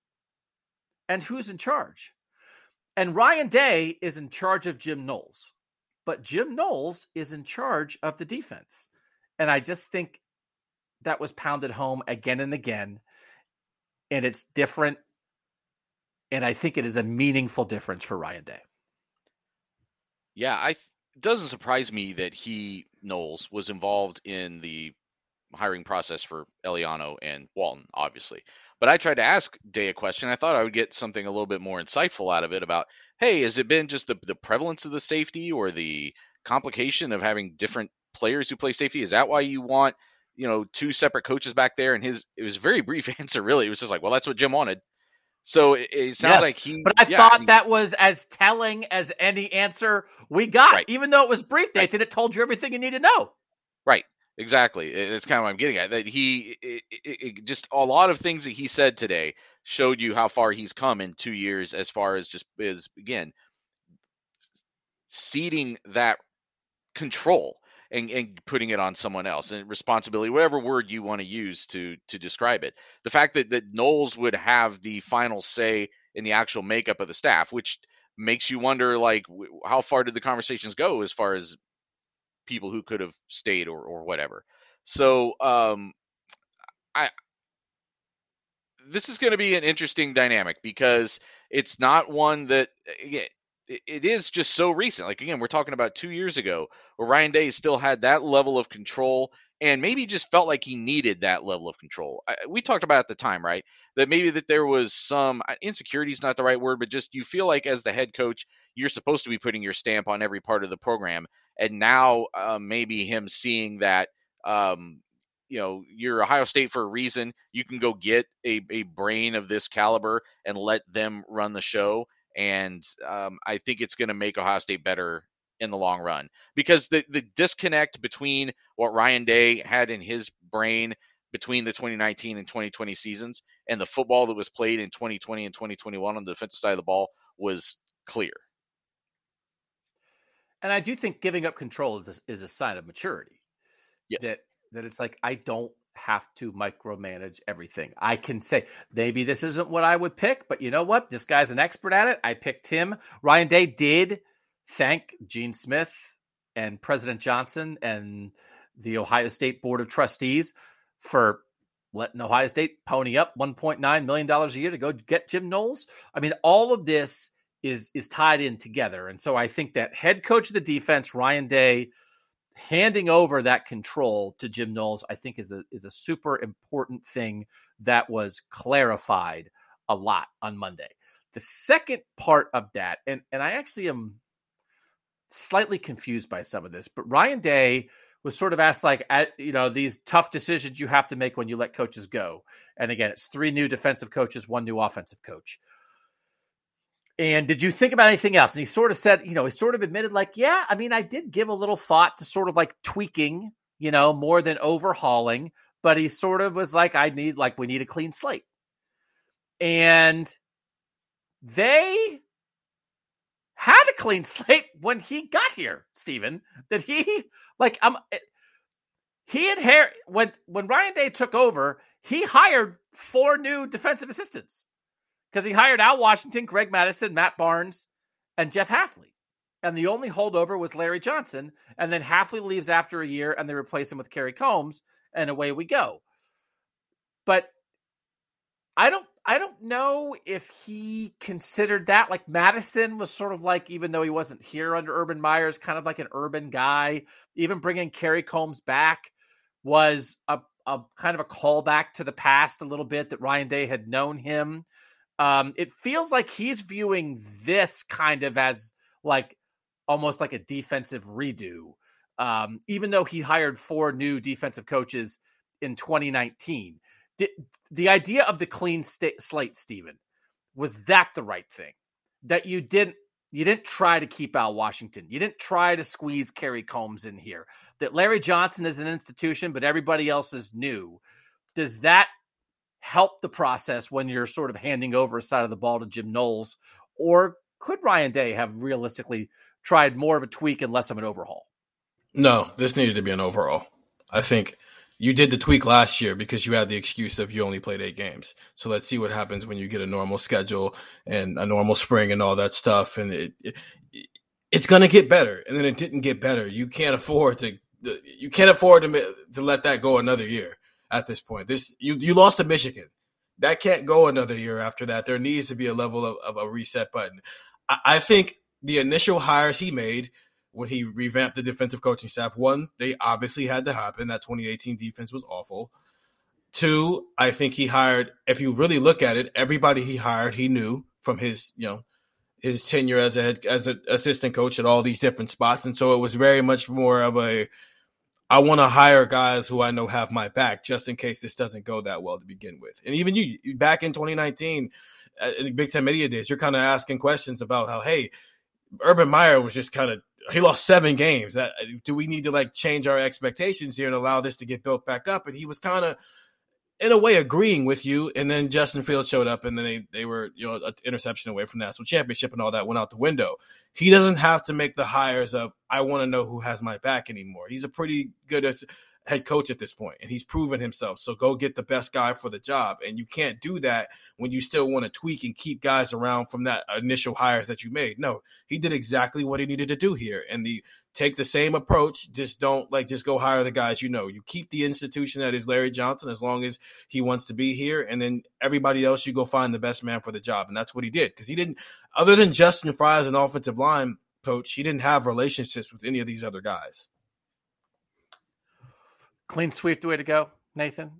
Speaker 1: and who's in charge. And Ryan Day is in charge of Jim Knowles, but Jim Knowles is in charge of the defense. And I just think that was pounded home again and again and it's different. And I think it is a meaningful difference for Ryan Day.
Speaker 2: Yeah, I it doesn't surprise me that he Knowles was involved in the hiring process for Eliano and Walton, obviously. But I tried to ask Day a question. I thought I would get something a little bit more insightful out of it about, hey, has it been just the, the prevalence of the safety or the complication of having different players who play safety? Is that why you want you know, two separate coaches back there, and his it was a very brief (laughs) answer. Really, it was just like, well, that's what Jim wanted. So it, it sounds yes, like he.
Speaker 1: But I yeah, thought that was as telling as any answer we got, right. even though it was brief. Nathan, right. it told you everything you need to know.
Speaker 2: Right. Exactly. It's kind of what I'm getting at. That he it, it, just a lot of things that he said today showed you how far he's come in two years, as far as just is again ceding that control and, and putting it on someone else and responsibility, whatever word you want to use to to describe it. The fact that that Knowles would have the final say in the actual makeup of the staff, which makes you wonder, like, how far did the conversations go as far as people who could have stayed or or whatever. So, um, I this is going to be an interesting dynamic because it's not one that it is just so recent. Like again, we're talking about two years ago, where Ryan Day still had that level of control, and maybe just felt like he needed that level of control. I, we talked about at the time, right? That maybe that there was some insecurity is not the right word, but just you feel like as the head coach, you're supposed to be putting your stamp on every part of the program, and now uh, maybe him seeing that. Um, you know you're Ohio State for a reason. You can go get a, a brain of this caliber and let them run the show and um, I think it's going to make Ohio State better in the long run because the the disconnect between what Ryan Day had in his brain between the 2019 and 2020 seasons and the football that was played in 2020 and 2021 on the defensive side of the ball was clear.
Speaker 1: And I do think giving up control is a, is a sign of maturity.
Speaker 2: Yes.
Speaker 1: That that it's like I don't have to micromanage everything. I can say maybe this isn't what I would pick, but you know what? This guy's an expert at it. I picked him. Ryan Day did thank Gene Smith and President Johnson and the Ohio State Board of Trustees for letting Ohio State pony up $1.9 million a year to go get Jim Knowles. I mean, all of this is is tied in together. And so I think that head coach of the defense, Ryan Day, handing over that control to Jim Knowles, I think is a is a super important thing that was clarified a lot on Monday. The second part of that, and and I actually am slightly confused by some of this, but Ryan Day was sort of asked like at you know these tough decisions you have to make when you let coaches go. And again, it's three new defensive coaches, one new offensive coach. And did you think about anything else? And he sort of said, you know, he sort of admitted, like, yeah, I mean, I did give a little thought to sort of like tweaking, you know, more than overhauling. But he sort of was like, I need, like, we need a clean slate. And they had a clean (laughs) slate when he got here, Stephen. That he, like, I'm, eh, he inherit when when Ryan Day took over, he hired four new defensive assistants because he hired Al Washington, Greg Mattison, Matt Barnes, and Jeff Hafley. And the only holdover was Larry Johnson. And then Hafley leaves after a year and they replace him with Kerry Coombs, and away we go. But I don't I don't know if he considered that. Like Mattison was sort of like, even though he wasn't here under Urban Meyers, kind of like an urban guy. Even bringing Kerry Coombs back was a, a kind of a callback to the past a little bit that Ryan Day had known him. Um, it feels like he's viewing this kind of as like almost like a defensive redo. Um, even though he hired four new defensive coaches in 2019, Did, the idea of the clean st- slate, Stephen, was that the right thing? That you didn't you didn't try to keep Al Washington. You didn't try to squeeze Kerry Coombs in here. That Larry Johnson is an institution, but everybody else is new. Does that help the process when you're sort of handing over a side of the ball to Jim Knowles? Or could Ryan Day have realistically tried more of a tweak and less of an overhaul?
Speaker 3: No, this needed to be an overhaul. I think you did the tweak last year because you had the excuse of you only played eight games. So let's see what happens when you get a normal schedule and a normal spring and all that stuff. And it, it it's going to get better. And then it didn't get better. You can't afford to you can't afford to to let that go another year at this point. This you you lost to Michigan. That can't go another year after that. There needs to be a level of, of a reset button. I, I think the initial hires he made when he revamped the defensive coaching staff. One, they obviously had to happen. That 2018 defense was awful. Two, I think he hired, if you really look at it, everybody he hired, he knew from his, you know, his tenure as a as an assistant coach at all these different spots. And so it was very much more of a, I want to hire guys who I know have my back just in case this doesn't go that well to begin with. And even you, back in 2019, uh, in Big Ten Media Days, you're kind of asking questions about how, hey, Urban Meyer was just kind of he lost seven games. That, do we need to like change our expectations here and allow this to get built back up? And he was kind of, in a way, agreeing with you. And then Justin Fields showed up, and then they they were you know an interception away from national championship, and all that went out the window. He doesn't have to make the hires of I want to know who has my back anymore. He's a pretty good head coach at this point, and he's proven himself. So go get the best guy for the job. And you can't do that when you still want to tweak and keep guys around from that initial hires that you made. No, he did exactly what he needed to do here. And the take the same approach. Just don't like just go hire the guys you know. You keep the institution that is Larry Johnson as long as he wants to be here, and then everybody else you go find the best man for the job. And that's what he did because he didn't, other than Justin Frye as an offensive line coach, he didn't have relationships with any of these other guys
Speaker 1: clean sweep the way to go, Nathan?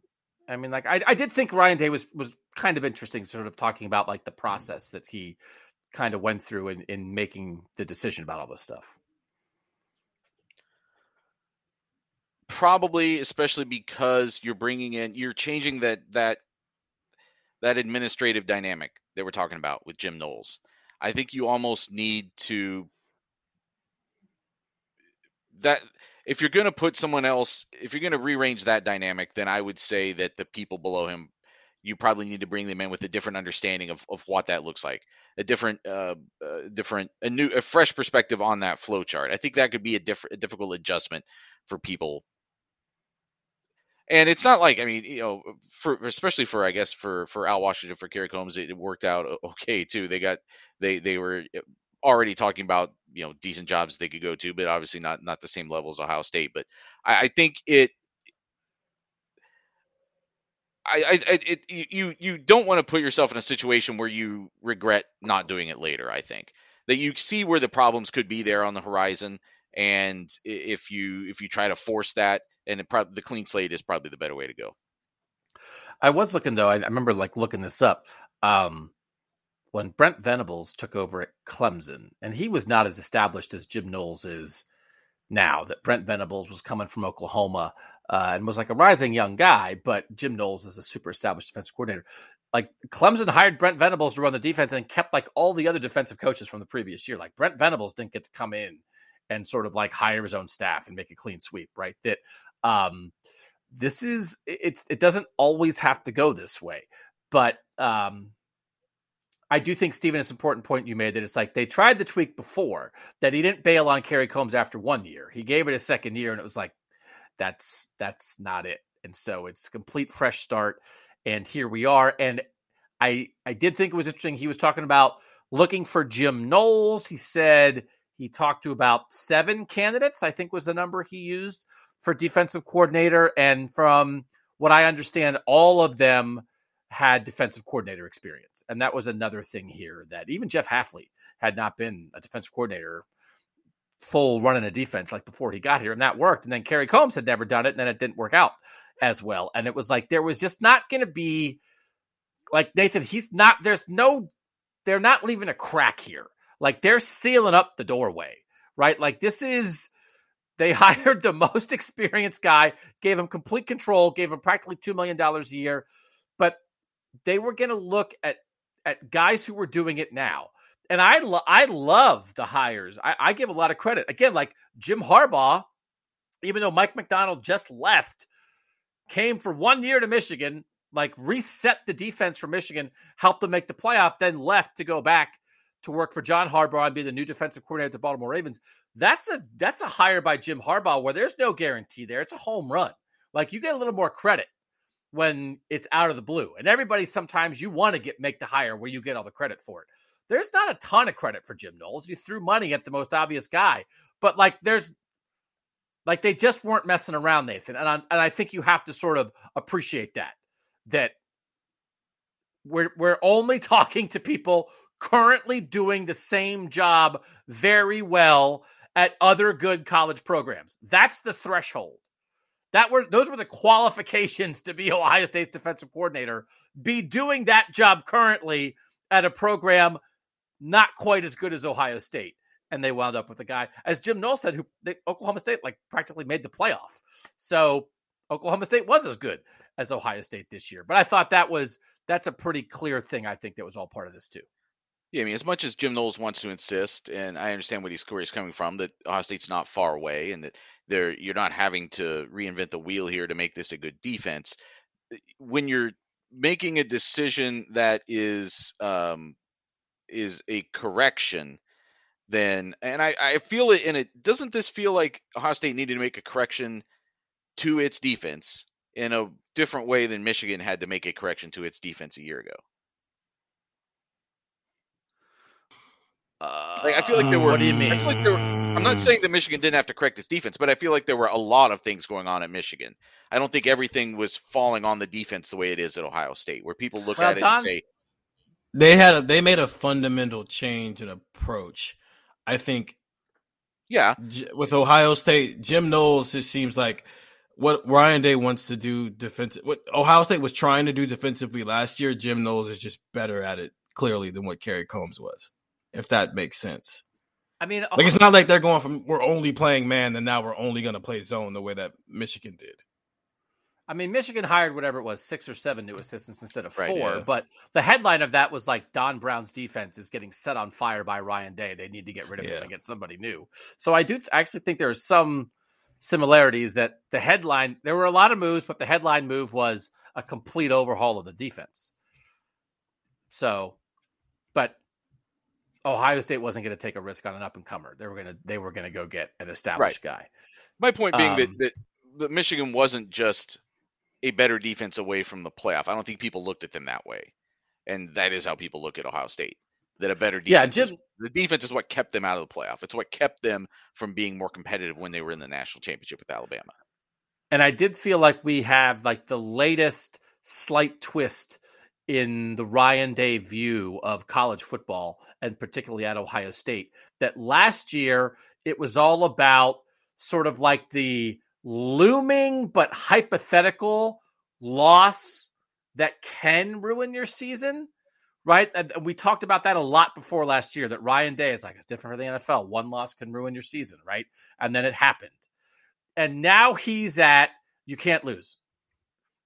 Speaker 1: I mean, like I, I did think Ryan Day was was kind of interesting, sort of talking about like the process that he kind of went through in, in making the decision about all this stuff.
Speaker 2: Probably, especially because you're bringing in, you're changing that that that administrative dynamic that we're talking about with Jim Knowles. I think you almost need to that if you're going to put someone else, if you're going to rearrange that dynamic, then I would say that the people below him, you probably need to bring them in with a different understanding of, of what that looks like, a different, uh, uh, different, a new, a fresh perspective on that flow chart. I think that could be a different, a difficult adjustment for people. And it's not like I mean, you know, for especially for I guess for for Al Washington for Kerry Coombs, it, worked out okay too. They got they they were eh, already talking about you know decent jobs they could go to, but obviously not not the same level as Ohio State. But I, I think it. I, I, it, you, you don't want to put yourself in a situation where you regret not doing it later. I think that you see where the problems could be there on the horizon, and if you, if you try to force that, and it the clean slate is probably the better way to go.
Speaker 1: I was looking though. I, I remember like looking this up. Um, when Brent Venables took over at Clemson, and he was not as established as Jim Knowles is now. That Brent Venables was coming from Oklahoma uh, and was like a rising young guy, but Jim Knowles is a super established defensive coordinator. Like Clemson hired Brent Venables to run the defense and kept like all the other defensive coaches from the previous year. Like Brent Venables didn't get to come in and sort of like hire his own staff and make a clean sweep, right? That um, this is it's it doesn't always have to go this way, but um, I do think Stephen, it's an important point you made that it's like they tried the tweak before that he didn't bail on Kerry Coombs after one year. He gave it a second year, and it was like that's that's not it. And so it's complete fresh start. And here we are. And I I did think it was interesting. He was talking about looking for Jim Knowles. He said he talked to about seven candidates. I think was the number he used for defensive coordinator. And from what I understand, all of them had defensive coordinator experience. And that was another thing here that even Jeff Hafley had not been a defensive coordinator full running a defense like before he got here. And that worked. And then Kerry Coombs had never done it. And then it didn't work out as well. And it was like there was just not going to be like Nathan, he's not, there's no, they're not leaving a crack here. Like they're sealing up the doorway, right? Like this is, they (laughs) hired the most experienced guy, gave him complete control, gave him practically $2 million a year. But they were going to look at at guys who were doing it now and I lo- I love the hires. I, I give a lot of credit. Again, like Jim Harbaugh, even though Mike Macdonald just left, came for one year to Michigan, like reset the defense for Michigan, helped them make the playoff, then left to go back to work for John Harbaugh and be the new defensive coordinator at the Baltimore Ravens. That's a that's a hire by Jim Harbaugh where there's no guarantee there. It's a home run. Like you get a little more credit when it's out of the blue. And everybody sometimes you want to get make the hire where you get all the credit for it. There's not a ton of credit for Jim Knowles. You threw money at the most obvious guy, but like there's like they just weren't messing around, Nathan. And I, and I think you have to sort of appreciate that that we're we're only (laughs) talking to people currently doing the same job very well at other good college programs. That's the threshold. That were those were the qualifications to be Ohio State's defensive coordinator. Be doing that job currently at a program not quite as good as Ohio State. And they wound up with a guy, as Jim Knowles said, who they, Oklahoma State like practically made the playoff. So Oklahoma State was as good as Ohio State this year. But I thought that was that's a pretty clear thing. I think that was all part of this too.
Speaker 2: Yeah, I mean, as much as Jim Knowles wants to insist, and I understand where he's, where he's coming from, that Ohio State's not far away, and that there you're not having to reinvent the wheel here to make this a good defense. Eh, when you're making a decision that is um, is a correction, then and I, I feel it, and it doesn't this feel like Ohio State needed to make a correction to its defense in a different way than Michigan had to make a correction to its defense a year ago. Uh, like I feel like there were.
Speaker 1: What do you mean?
Speaker 2: I feel like there were, I'm not saying that Michigan didn't have to correct its defense, but I feel like there were a lot of things going on at Michigan. I don't think everything was falling on the defense the way it is at Ohio State, where people look well, at it Don, and say
Speaker 3: they had a, they made a fundamental change in approach. I think.
Speaker 2: Yeah,
Speaker 3: with Ohio State, Jim Knowles just seems like what Ryan Day wants to do defensive. What Ohio State was trying to do defensively last year, Jim Knowles is just better at it clearly than what Kerry Coombs was if that makes sense.
Speaker 1: I mean,
Speaker 3: like it's not like they're going from we're only playing man and now we're only going to play zone the way that Michigan did.
Speaker 1: I mean, Michigan hired whatever it was, six or seven new assistants instead of right, four. Yeah. But the headline of that was like Don Brown's defense is getting set on fire by Ryan Day. They need to get rid of yeah. him and get somebody new. So I do th- actually think there are some similarities that the headline, there were a lot of moves, but the headline move was a complete overhaul of the defense. So, but Ohio State wasn't going to take a risk on an up and comer. They were going to they were going to go get an established right. guy.
Speaker 2: My point being um, that, that that Michigan wasn't just a better defense away from the playoff. I don't think people looked at them that way, and that is how people look at Ohio State. That a better defense,
Speaker 1: yeah, just, is,
Speaker 2: the defense is what kept them out of the playoff. It's what kept them from being more competitive when they were in the national championship with Alabama.
Speaker 1: And I did feel like we have like the latest slight twist in the Ryan Day view of college football and particularly at Ohio State that last year it was all about sort of like the looming but hypothetical loss that can ruin your season, right? And we talked about that a lot before last year that Ryan Day is like, it's different for the NFL. One loss can ruin your season, right? And then it happened. And now he's at, you can't lose.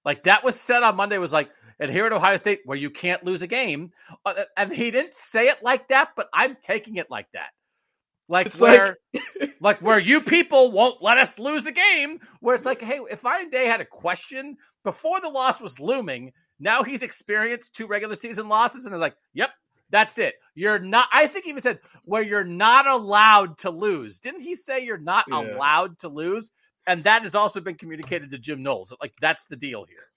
Speaker 1: Like that was said on Monday was like, and here at Ohio State, where you can't lose a game, uh, uh, and he didn't say it like that, but I'm taking it like that. Like it's where, like... like where you people won't let us lose a game. Where it's like, hey, if Ryan Day had a question before the loss was looming, now he's experienced two regular season losses, and is like, yep, that's it. You're not. I think he even said where you're not allowed to lose. Didn't he say you're not yeah. allowed to lose? And that has also been communicated to Jim Knowles. Like that's the deal here.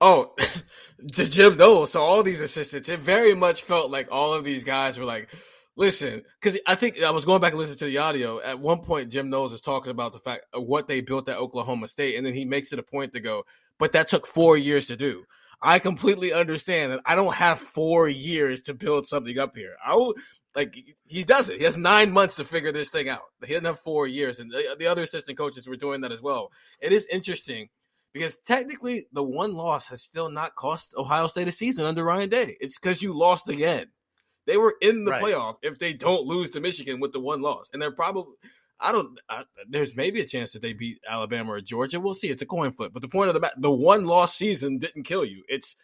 Speaker 3: Oh, (laughs) to Jim Knowles. So all these assistants, it very much felt like all of these guys were like, listen, because I think I was going back and listening to the audio. At one point, Jim Knowles is talking about the fact what they built at Oklahoma State, and then he makes it a point to go, but that took four years to do. I completely understand that I don't have four years to build something up here. I will like he does it. He has nine months to figure this thing out. He doesn't have four years, and the, the other assistant coaches were doing that as well. It is interesting because technically the one loss has still not cost Ohio State a season under Ryan Day. It's because you lost again. They were in the right. playoff if they don't lose to Michigan with the one loss, and they're probably. I don't. I, there's maybe a chance that they beat Alabama or Georgia. We'll see. It's a coin flip. But the point of the the one loss season didn't kill you. It's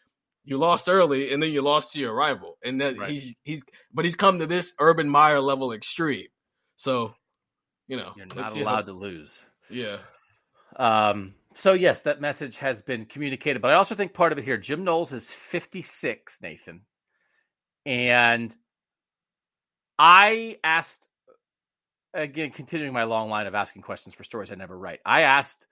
Speaker 3: you lost early, and then you lost to your rival, and that right. he's he's but he's come to this Urban Meyer level extreme. So, you know,
Speaker 1: you're not allowed how, to lose.
Speaker 3: Yeah.
Speaker 1: Um. So yes, that message has been communicated, but I also think part of it here, Jim Knowles is 56, Nathan, and I asked again, continuing my long line of asking questions for stories I never write. I asked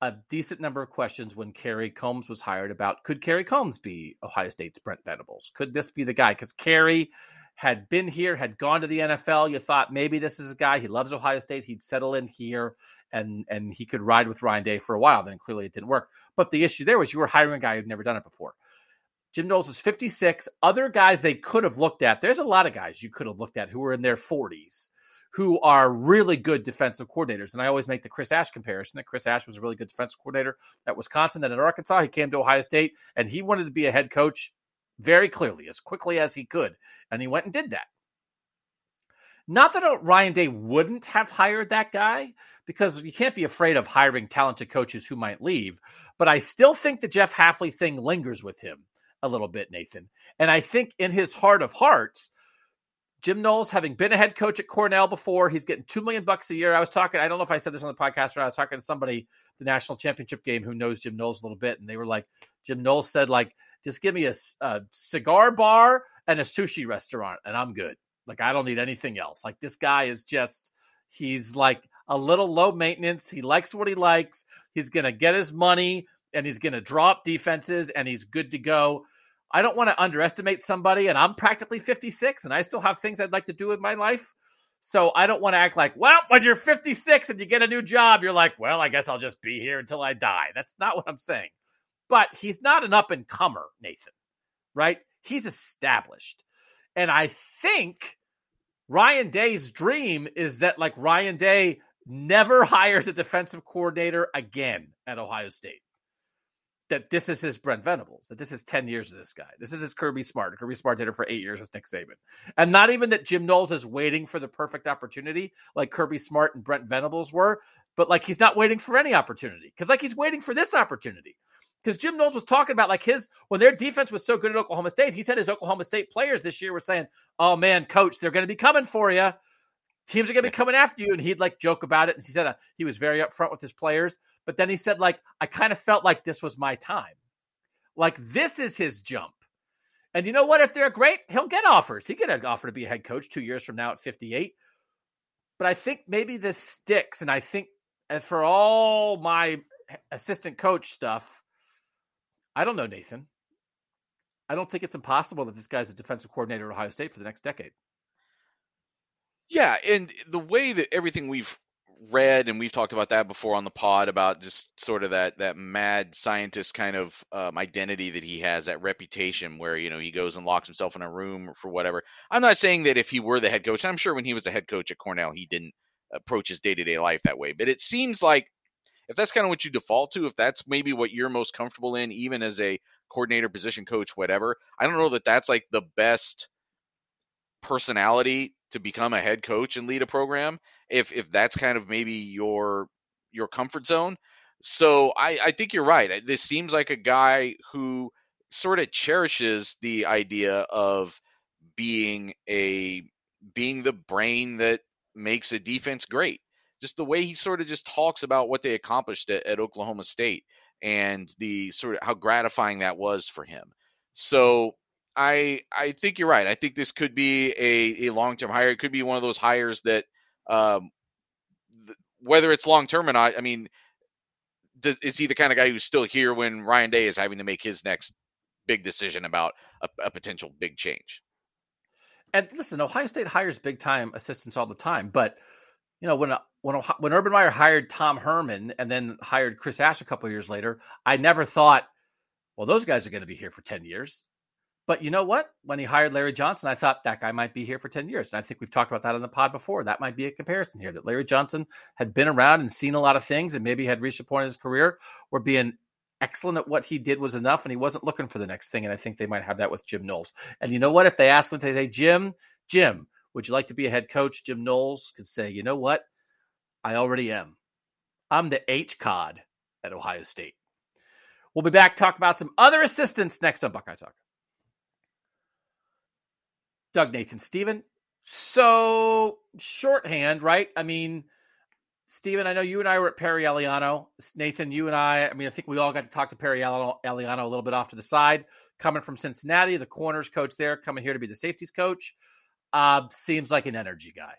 Speaker 1: a decent number of questions when Kerry Coombs was hired about could Kerry Coombs be Ohio State's Brent Venables? Could this be the guy? Because Kerry had been here, had gone to the NFL. You thought maybe this is a guy. He loves Ohio State. He'd settle in here and and he could ride with Ryan Day for a while. Then clearly it didn't work. But the issue there was you were hiring a guy who'd never done it before. Jim Knowles was 56. Other guys they could have looked at. There's a lot of guys you could have looked at who were in their 40s who are really good defensive coordinators. And I always make the Chris Ash comparison that Chris Ash was a really good defensive coordinator at Wisconsin and at Arkansas. He came to Ohio State and he wanted to be a head coach very clearly, as quickly as he could. And he went and did that. Not that uh, Ryan Day wouldn't have hired that guy, because you can't be afraid of hiring talented coaches who might leave. But I still think the Jeff Hafley thing lingers with him a little bit, Nathan. And I think in his heart of hearts, Jim Knowles, having been a head coach at Cornell before, he's getting two million bucks a year. I was talking, I don't know if I said this on the podcast or I was talking to somebody the national championship game who knows Jim Knowles a little bit, and they were like, Jim Knowles said, like, just give me a, a cigar bar and a sushi restaurant, and I'm good. Like, I don't need anything else. Like, this guy is just, he's like a little low maintenance. He likes what he likes. He's gonna get his money and he's gonna drop defenses and he's good to go. I don't want to underestimate somebody, and I'm practically 56, and I still have things I'd like to do in my life. So I don't want to act like, well, when you're 56 and you get a new job, you're like, well, I guess I'll just be here until I die. That's not what I'm saying. But he's not an up and comer, Nathan, right? He's established. And I think Ryan Day's dream is that, like, Ryan Day never (laughs) hires a defensive coordinator again at Ohio State that this is his Brent Venables, that this is 10 years of this guy. This is his Kirby Smart. Kirby Smart did it for eight years with Nick Saban. And not even that Jim Knowles is waiting for the perfect opportunity like Kirby Smart and Brent Venables were, but like he's not waiting for any opportunity because like he's waiting for this opportunity. Because Jim Knowles was talking about like his when their defense was so good at Oklahoma State, he said his Oklahoma State players this year were saying, "Oh man, coach, they're going to be coming for you. Teams are going to be coming after you." And he'd like joke about it, and he said uh, he was very upfront with his players. But then he said, like, I kind of felt like this was my time. Like, this is his jump. And you know what? If they're great, he'll get offers. He get an offer to be a head coach two years from now at 58. But I think maybe this sticks. And I think for all my assistant coach stuff, I don't know, Nathan. I don't think it's impossible that this guy's a defensive coordinator at Ohio State for the next decade.
Speaker 2: Yeah, and the way that everything we've read and we've talked about that before on the pod about just sort of that that mad scientist kind of um, identity that he has that reputation where you know he goes and locks himself in a room for whatever i'm not saying that if he were the head coach i'm sure when he was a head coach at cornell he didn't approach his day-to-day life that way but it seems like if that's kind of what you default to if that's maybe what you're most comfortable in even as a coordinator position coach whatever i don't know that that's like the best personality to become a head coach and lead a program if if that's kind of maybe your your comfort zone. So I, I think you're right. This seems like a guy who sort of cherishes the idea of being a being the brain that makes a defense great. Just the way he sort of just talks about what they accomplished at, at Oklahoma State and the sort of how gratifying that was for him. So I I think you're right. I think this could be a, a long term hire. It could be one of those hires that um, th- whether it's long term or not, I mean, does, is he the kind of guy who's still here when Ryan Day is having to make his next big decision about a, a potential big change?
Speaker 1: And listen, Ohio State hires big time assistants all the time, but you know when uh, when when Urban Meyer hired Tom Herman and then hired Chris Ash a couple years later, I never thought, well, those guys are going to be here for ten years. But you know what? When he hired Larry Johnson, I thought that guy might be here for 10 years. And I think we've talked about that on the pod before. That might be a comparison here that Larry Johnson had been around and seen a lot of things and maybe had reached a point in his career where being excellent at what he did was enough and he wasn't looking for the next thing. And I think they might have that with Jim Knowles. And you know what? If they ask him, they say, Jim, Jim, would you like to be a head coach? Jim Knowles could say, you know what? I already am. I'm the H cod at Ohio State. We'll be back talk about some other assistants next on Buckeye Talk. Doug Nathan Steven. So shorthand, right? I mean, Steven, I know you and I were at Perry Eliano. Nathan, you and I, I mean, I think we all got to talk to Perry Eliano a little bit off to the side. Coming from Cincinnati, the corners coach there, coming here to be the safeties coach. Uh, seems like an energy guy,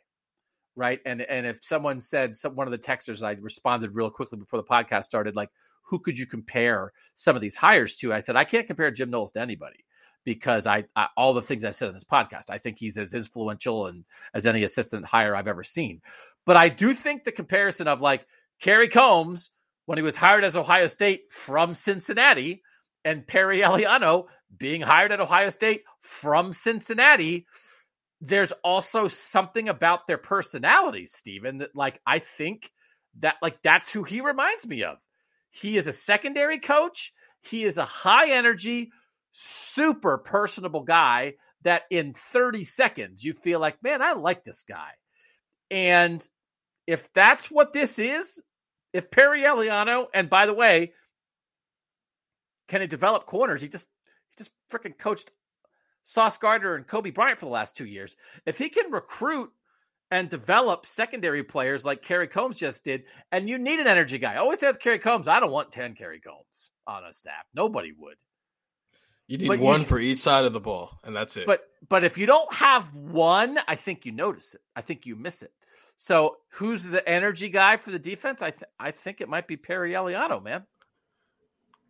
Speaker 1: right? And and if someone said some, one of the texters, I responded real quickly before the podcast started, like, who could you compare some of these hires to? I said I can't compare Jim Knowles to anybody because I, I, all the things I said in this podcast, I think he's as influential and as any assistant hire I've ever seen. But I do think the comparison of like Kerry Coombs when he was hired as Ohio State from Cincinnati and Perry Eliano being hired at Ohio State from Cincinnati, there's also something about their personalities, Stephen, that like I think that like that's who he reminds me of. He is a secondary coach. He is a high energy, super personable guy that in 30 seconds you feel like, man, I like this guy. And if that's what this is, if Perry Eliano, and by the way, can he develop corners? He just he just freaking coached Sauce Gardner and Coby Bryant for the last two years. If he can recruit and develop secondary players like Kerry Coombs just did, and you need an energy guy. I always say with Kerry Coombs, I don't want 10 Kerry Coombs on a staff. Nobody would.
Speaker 3: You need but one you for each side of the ball, and that's it.
Speaker 1: But but if you don't have one, I think you notice it. I think you miss it. So who's the energy guy for the defense? I th- I think it might be Perry Eliano, man.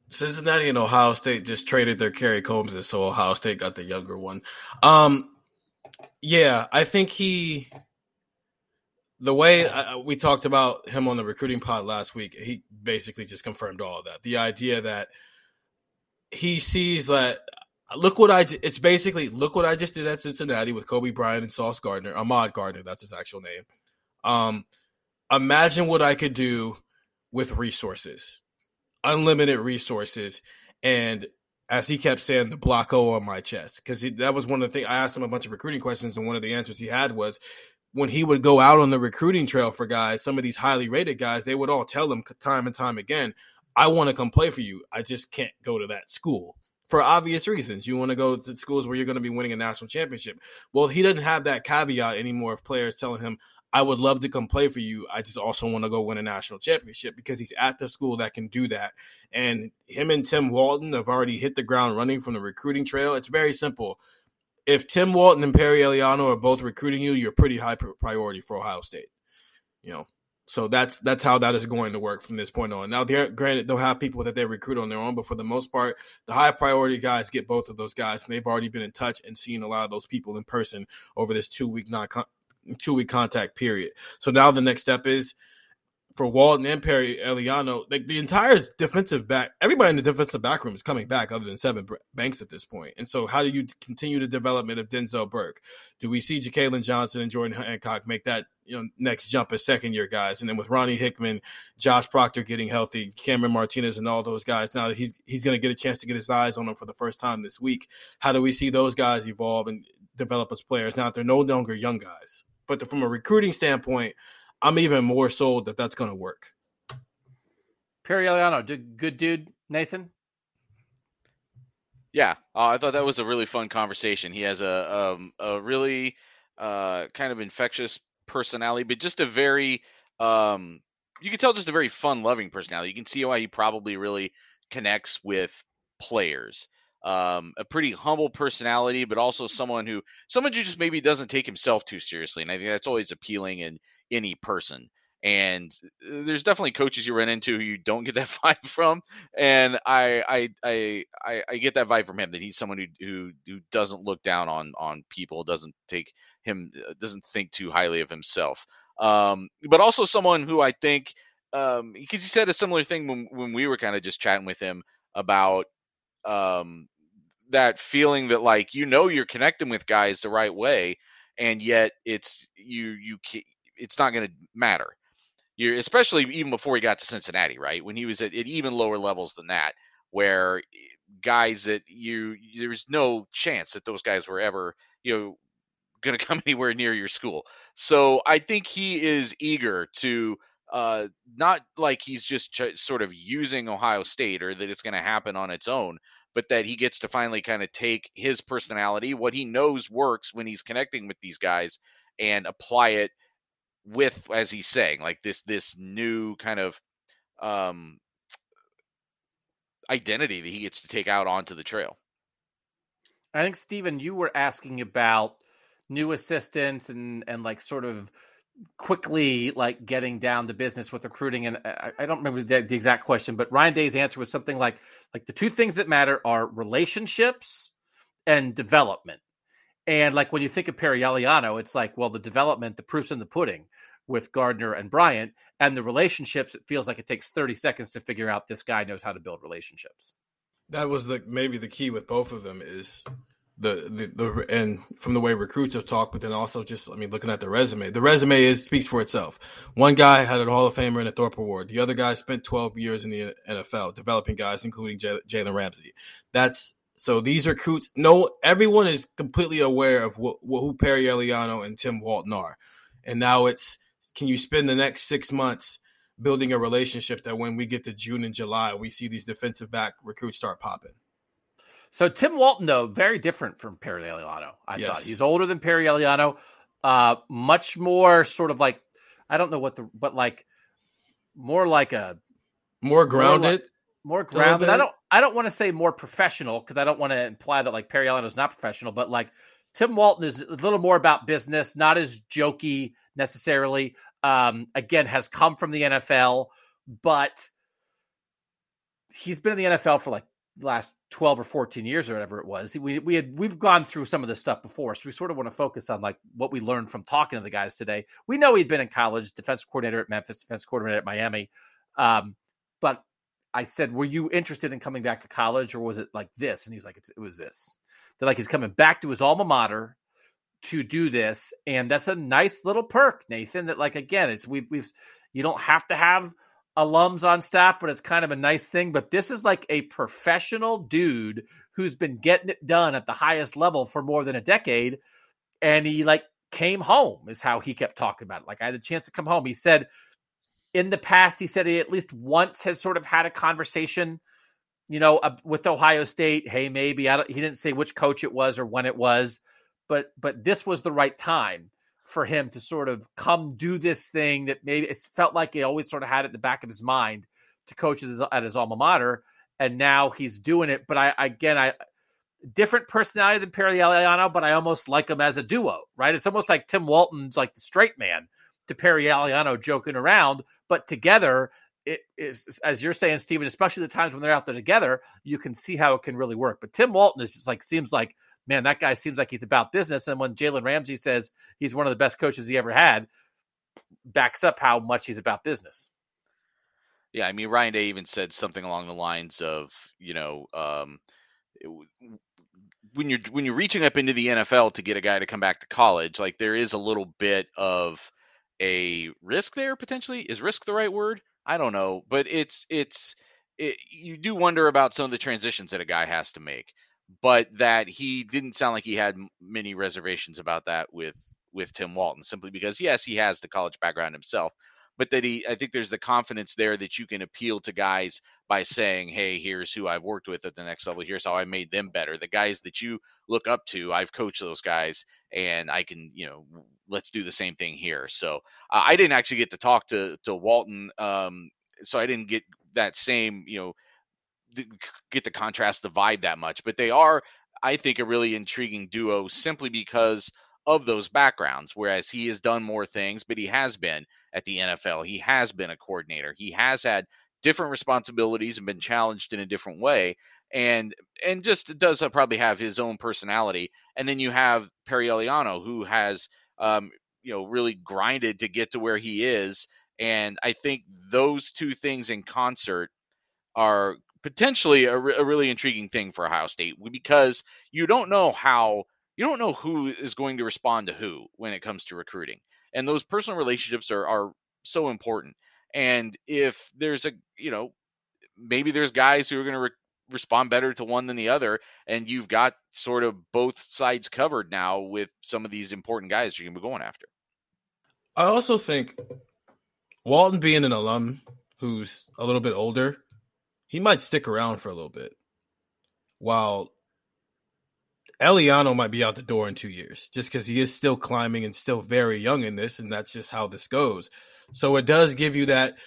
Speaker 3: Cincinnati and Ohio State just traded their Kerry Coombs, and so Ohio State got the younger one. Um, yeah, I think he. The way I, we talked about him on the recruiting pod last week, he basically just confirmed all that. The idea that he sees that look what I it's basically look what I just did at Cincinnati with Coby Bryant and Sauce Gardner, Ahmad Gardner, that's his actual name. Um, imagine what I could do with resources, unlimited resources, and as he kept saying, the block O on my chest because that was one of the things I asked him a bunch of recruiting questions, and one of the answers he had was when he would go out on the recruiting trail for guys, some of these highly rated guys, they would all tell him time and time again, I want to come play for you. I just can't go to that school for obvious reasons. You want to go to schools where you're going to be winning a national championship. Well, he doesn't have that caveat anymore of players telling him, I would love to come play for you. I just also want to go win a national championship because he's at the school that can do that. And him and Tim Walton have already hit the ground running from the recruiting trail. It's very simple. If Tim Walton and Perry Eliano are both recruiting you, you're pretty high priority for Ohio State. You know, so that's that's how that is going to work from this point on. Now, granted, they'll have people that they recruit on their own, but for the most part, the high priority guys get both of those guys, and they've already been in touch and seen a lot of those people in person over this two week non two week contact period. So now the next step is for Walton and Perry Eliano, like the entire defensive back, everybody in the defensive back room is coming back other than Sevyn Banks at this point. And so, how do you continue the development of Denzel Burke? Do we see Jakailin Johnson and Jordan Hancock make that you know next jump as second year guys? And then with Ronnie Hickman, Josh Proctor getting healthy, Cameron Martinez, and all those guys, now that he's he's going to get a chance to get his eyes on them for the first time this week, how do we see those guys evolve and develop as players? Now that they're no longer young guys, but from a recruiting standpoint I'm even more sold that that's going to work.
Speaker 1: Perry Eliano, good dude, Nathan.
Speaker 2: Yeah, uh, I thought that was a really fun conversation. He has a um, a really uh, kind of infectious personality, but just a very um, you can tell just a very fun loving personality. You can see why he probably really connects with players. Um, a pretty humble personality, but also someone who someone who just maybe doesn't take himself too seriously, and I think that's always appealing in any person. And uh, there's definitely coaches you run into who you don't get that (laughs) vibe from, and I I I I, get that vibe from him that he's someone who, who who doesn't look down on on people, doesn't take him, uh, doesn't think too highly of himself, um, but also someone who I think um, because he said a similar thing when when we were kind of just chatting with him about um, that feeling that like you know you're connecting with guys the right way and yet it's you you it's not going to matter. You're especially even before he got to Cincinnati, right? When he was at, at even lower levels than that, where guys that you there's no chance that those guys were ever you know going (laughs) to come anywhere near your school. So I think he is eager to uh, not like he's just ch- sort of using Ohio State or that it's going to happen on its own, but that he gets to finally kind of take his personality, what he knows works when he's connecting with these guys, and apply it with, as he's saying, like this this new kind of um, identity that he gets to take out onto the trail.
Speaker 1: I think Stephen, you were asking about new assistants and and like sort of quickly like getting down to business with recruiting and uh, I, I don't remember the, the, exact question but ryan day's answer was something like like the two things that matter are relationships and development. And like when you think of perry eliano it's like well the development the proof's in the pudding with gardner and bryant and the relationships it feels like it takes 30 seconds to figure out this guy knows how to build relationships.
Speaker 3: That was the maybe the key with both of them is the, the the and from the way recruits have talked, but then also just I mean looking at the resume, the resume is speaks for itself. One guy had a Hall of Famer and a Thorpe Award. The other guy spent 12 years in the NFL developing guys, including Jalen Ramsey. That's so these recruits. No, everyone is completely aware of who Perry Eliano and Tim Walton are, and now it's can you spend the next six months building a relationship that when we get to June and July, we see these defensive back recruits start popping.
Speaker 1: So Tim Walton, though, very different from Perry Eliano. I yes. thought he's older than Perry Eliano, uh, much more sort of like I don't know what the but like more like a
Speaker 3: more grounded,
Speaker 1: more, like, more grounded. I don't I don't want to say more professional because I don't want to imply that like Perry Eliano is not professional, but like Tim Walton is a little more about business, not as jokey necessarily. Um, again, has come from the NFL, but he's been in the NFL for like last 12 or 14 years or whatever it was we, we had we've gone through some of this stuff before. So we sort of want to focus on like what we learned from talking to the guys today. We know he'd been in college defensive coordinator at memphis defensive coordinator at miami um, but i said were you interested in coming back to college or was it like this? And he was like it was this. They're like he's coming back to his alma mater to do this and that's a nice little perk nathan that like again it's we've, we've you don't have to have alums on staff, but it's kind of a nice thing. But this is like a professional dude who's been getting it done at the highest level for more than a decade. And he like came home, is how he kept talking about it. Like I had a chance to come home. He said in the past, he said he at least once has sort of had a conversation, you know, uh, with Ohio State. Hey, maybe I don't, he didn't say which coach it was or when it was, but but this was the right time for him to sort of come do this thing that maybe it felt like he always sort of had it in the back of his mind to coach his, at his alma mater, and now he's doing it. But I again, I different personality than Perry Eliano, but I almost like him as a duo, right? It's almost like Tim Walton's like the straight man to Perry Eliano joking around, but together it is as you're saying, Stephen, especially the times when they're out there together, you can see how it can really work. But Tim Walton is just like seems like man, that guy seems like he's about business. And when Jalen Ramsey says he's one of the best coaches he ever had, backs up how much he's about business.
Speaker 2: Yeah, I mean Ryan Day even said something along the lines of, you know, um, when you're when you're reaching up into the NFL to get a guy to come back to college, like there is a little bit of a risk there potentially. Is risk the right word? I don't know, but it's it's it, you do wonder about some of the transitions that a guy has to make but that he didn't sound like he had many reservations about that with with Tim Walton simply because yes he has the college background himself but that he I think there's the confidence there that you can appeal to guys by saying hey here's who I've worked with at the next level. Here's how I made them better. The guys that you look up to I've coached those guys and I can you know let's do the same thing here. So uh, I didn't actually get to talk to to Walton um so I didn't get that same you know get to contrast the vibe that much, but they are, I think, a really intriguing duo simply because of those backgrounds. Whereas he has done more things, but he has been at the NFL, he has been a coordinator, he has had different responsibilities and been challenged in a different way. And and just does probably have his own personality. And then you have Perry Eliano, who has um, you know really grinded to get to where he is. And I think those two things in concert are potentially a, re- a really intriguing thing for Ohio State because you don't know how you don't know who is going to respond to who when it comes to recruiting, and those personal relationships are are so important. And if there's a you know maybe there's guys who are going to re- respond better to one than the other, and you've got sort of both sides covered now with some of these important guys you're going to be going after.
Speaker 3: I also think Walton being an alum who's a little bit older, he might stick around for a little bit. While Eliano might be out the door in two years, just because he is still climbing and still very young in this, and that's just how this goes. So it does give you that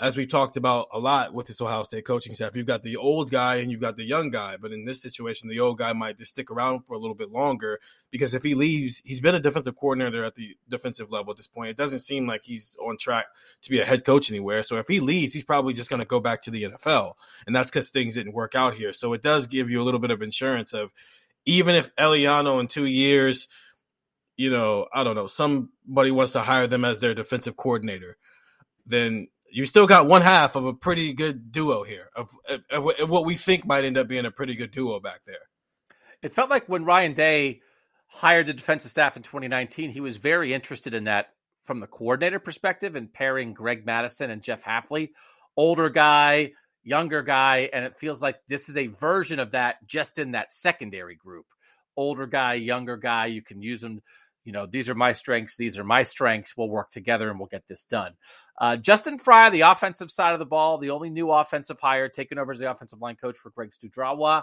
Speaker 3: as we talked about a lot with this Ohio State coaching staff, you've got the old guy and you've got the young guy. But in this situation, the old guy might just stick around for a little bit longer because if he leaves, he's been a defensive coordinator at the defensive level at this point. It doesn't seem like he's on track to be a head coach anywhere. So if he leaves, he's probably just going to go back to the NFL. And that's because things didn't work out here. So it does give you a little bit of insurance of even if Eliano in two years, you know, I don't know, somebody wants to hire them as their defensive coordinator, then you still got one half of a pretty good duo here of, of, of, what we think might end up being a pretty good duo back there.
Speaker 1: It felt like when Ryan Day hired the defensive staff in 2019, he was very interested in that from the coordinator perspective and pairing Greg Mattison and Jeff Hafley, older guy, younger guy, and it feels like this is a version of that just in that secondary group. Older guy, younger guy, you can use them you know, these are my strengths, these are my strengths. We'll work together and we'll get this done. Uh, Justin Frye, the offensive side of the ball, the only new offensive hire, taken over as the offensive line coach for Greg Studrawa.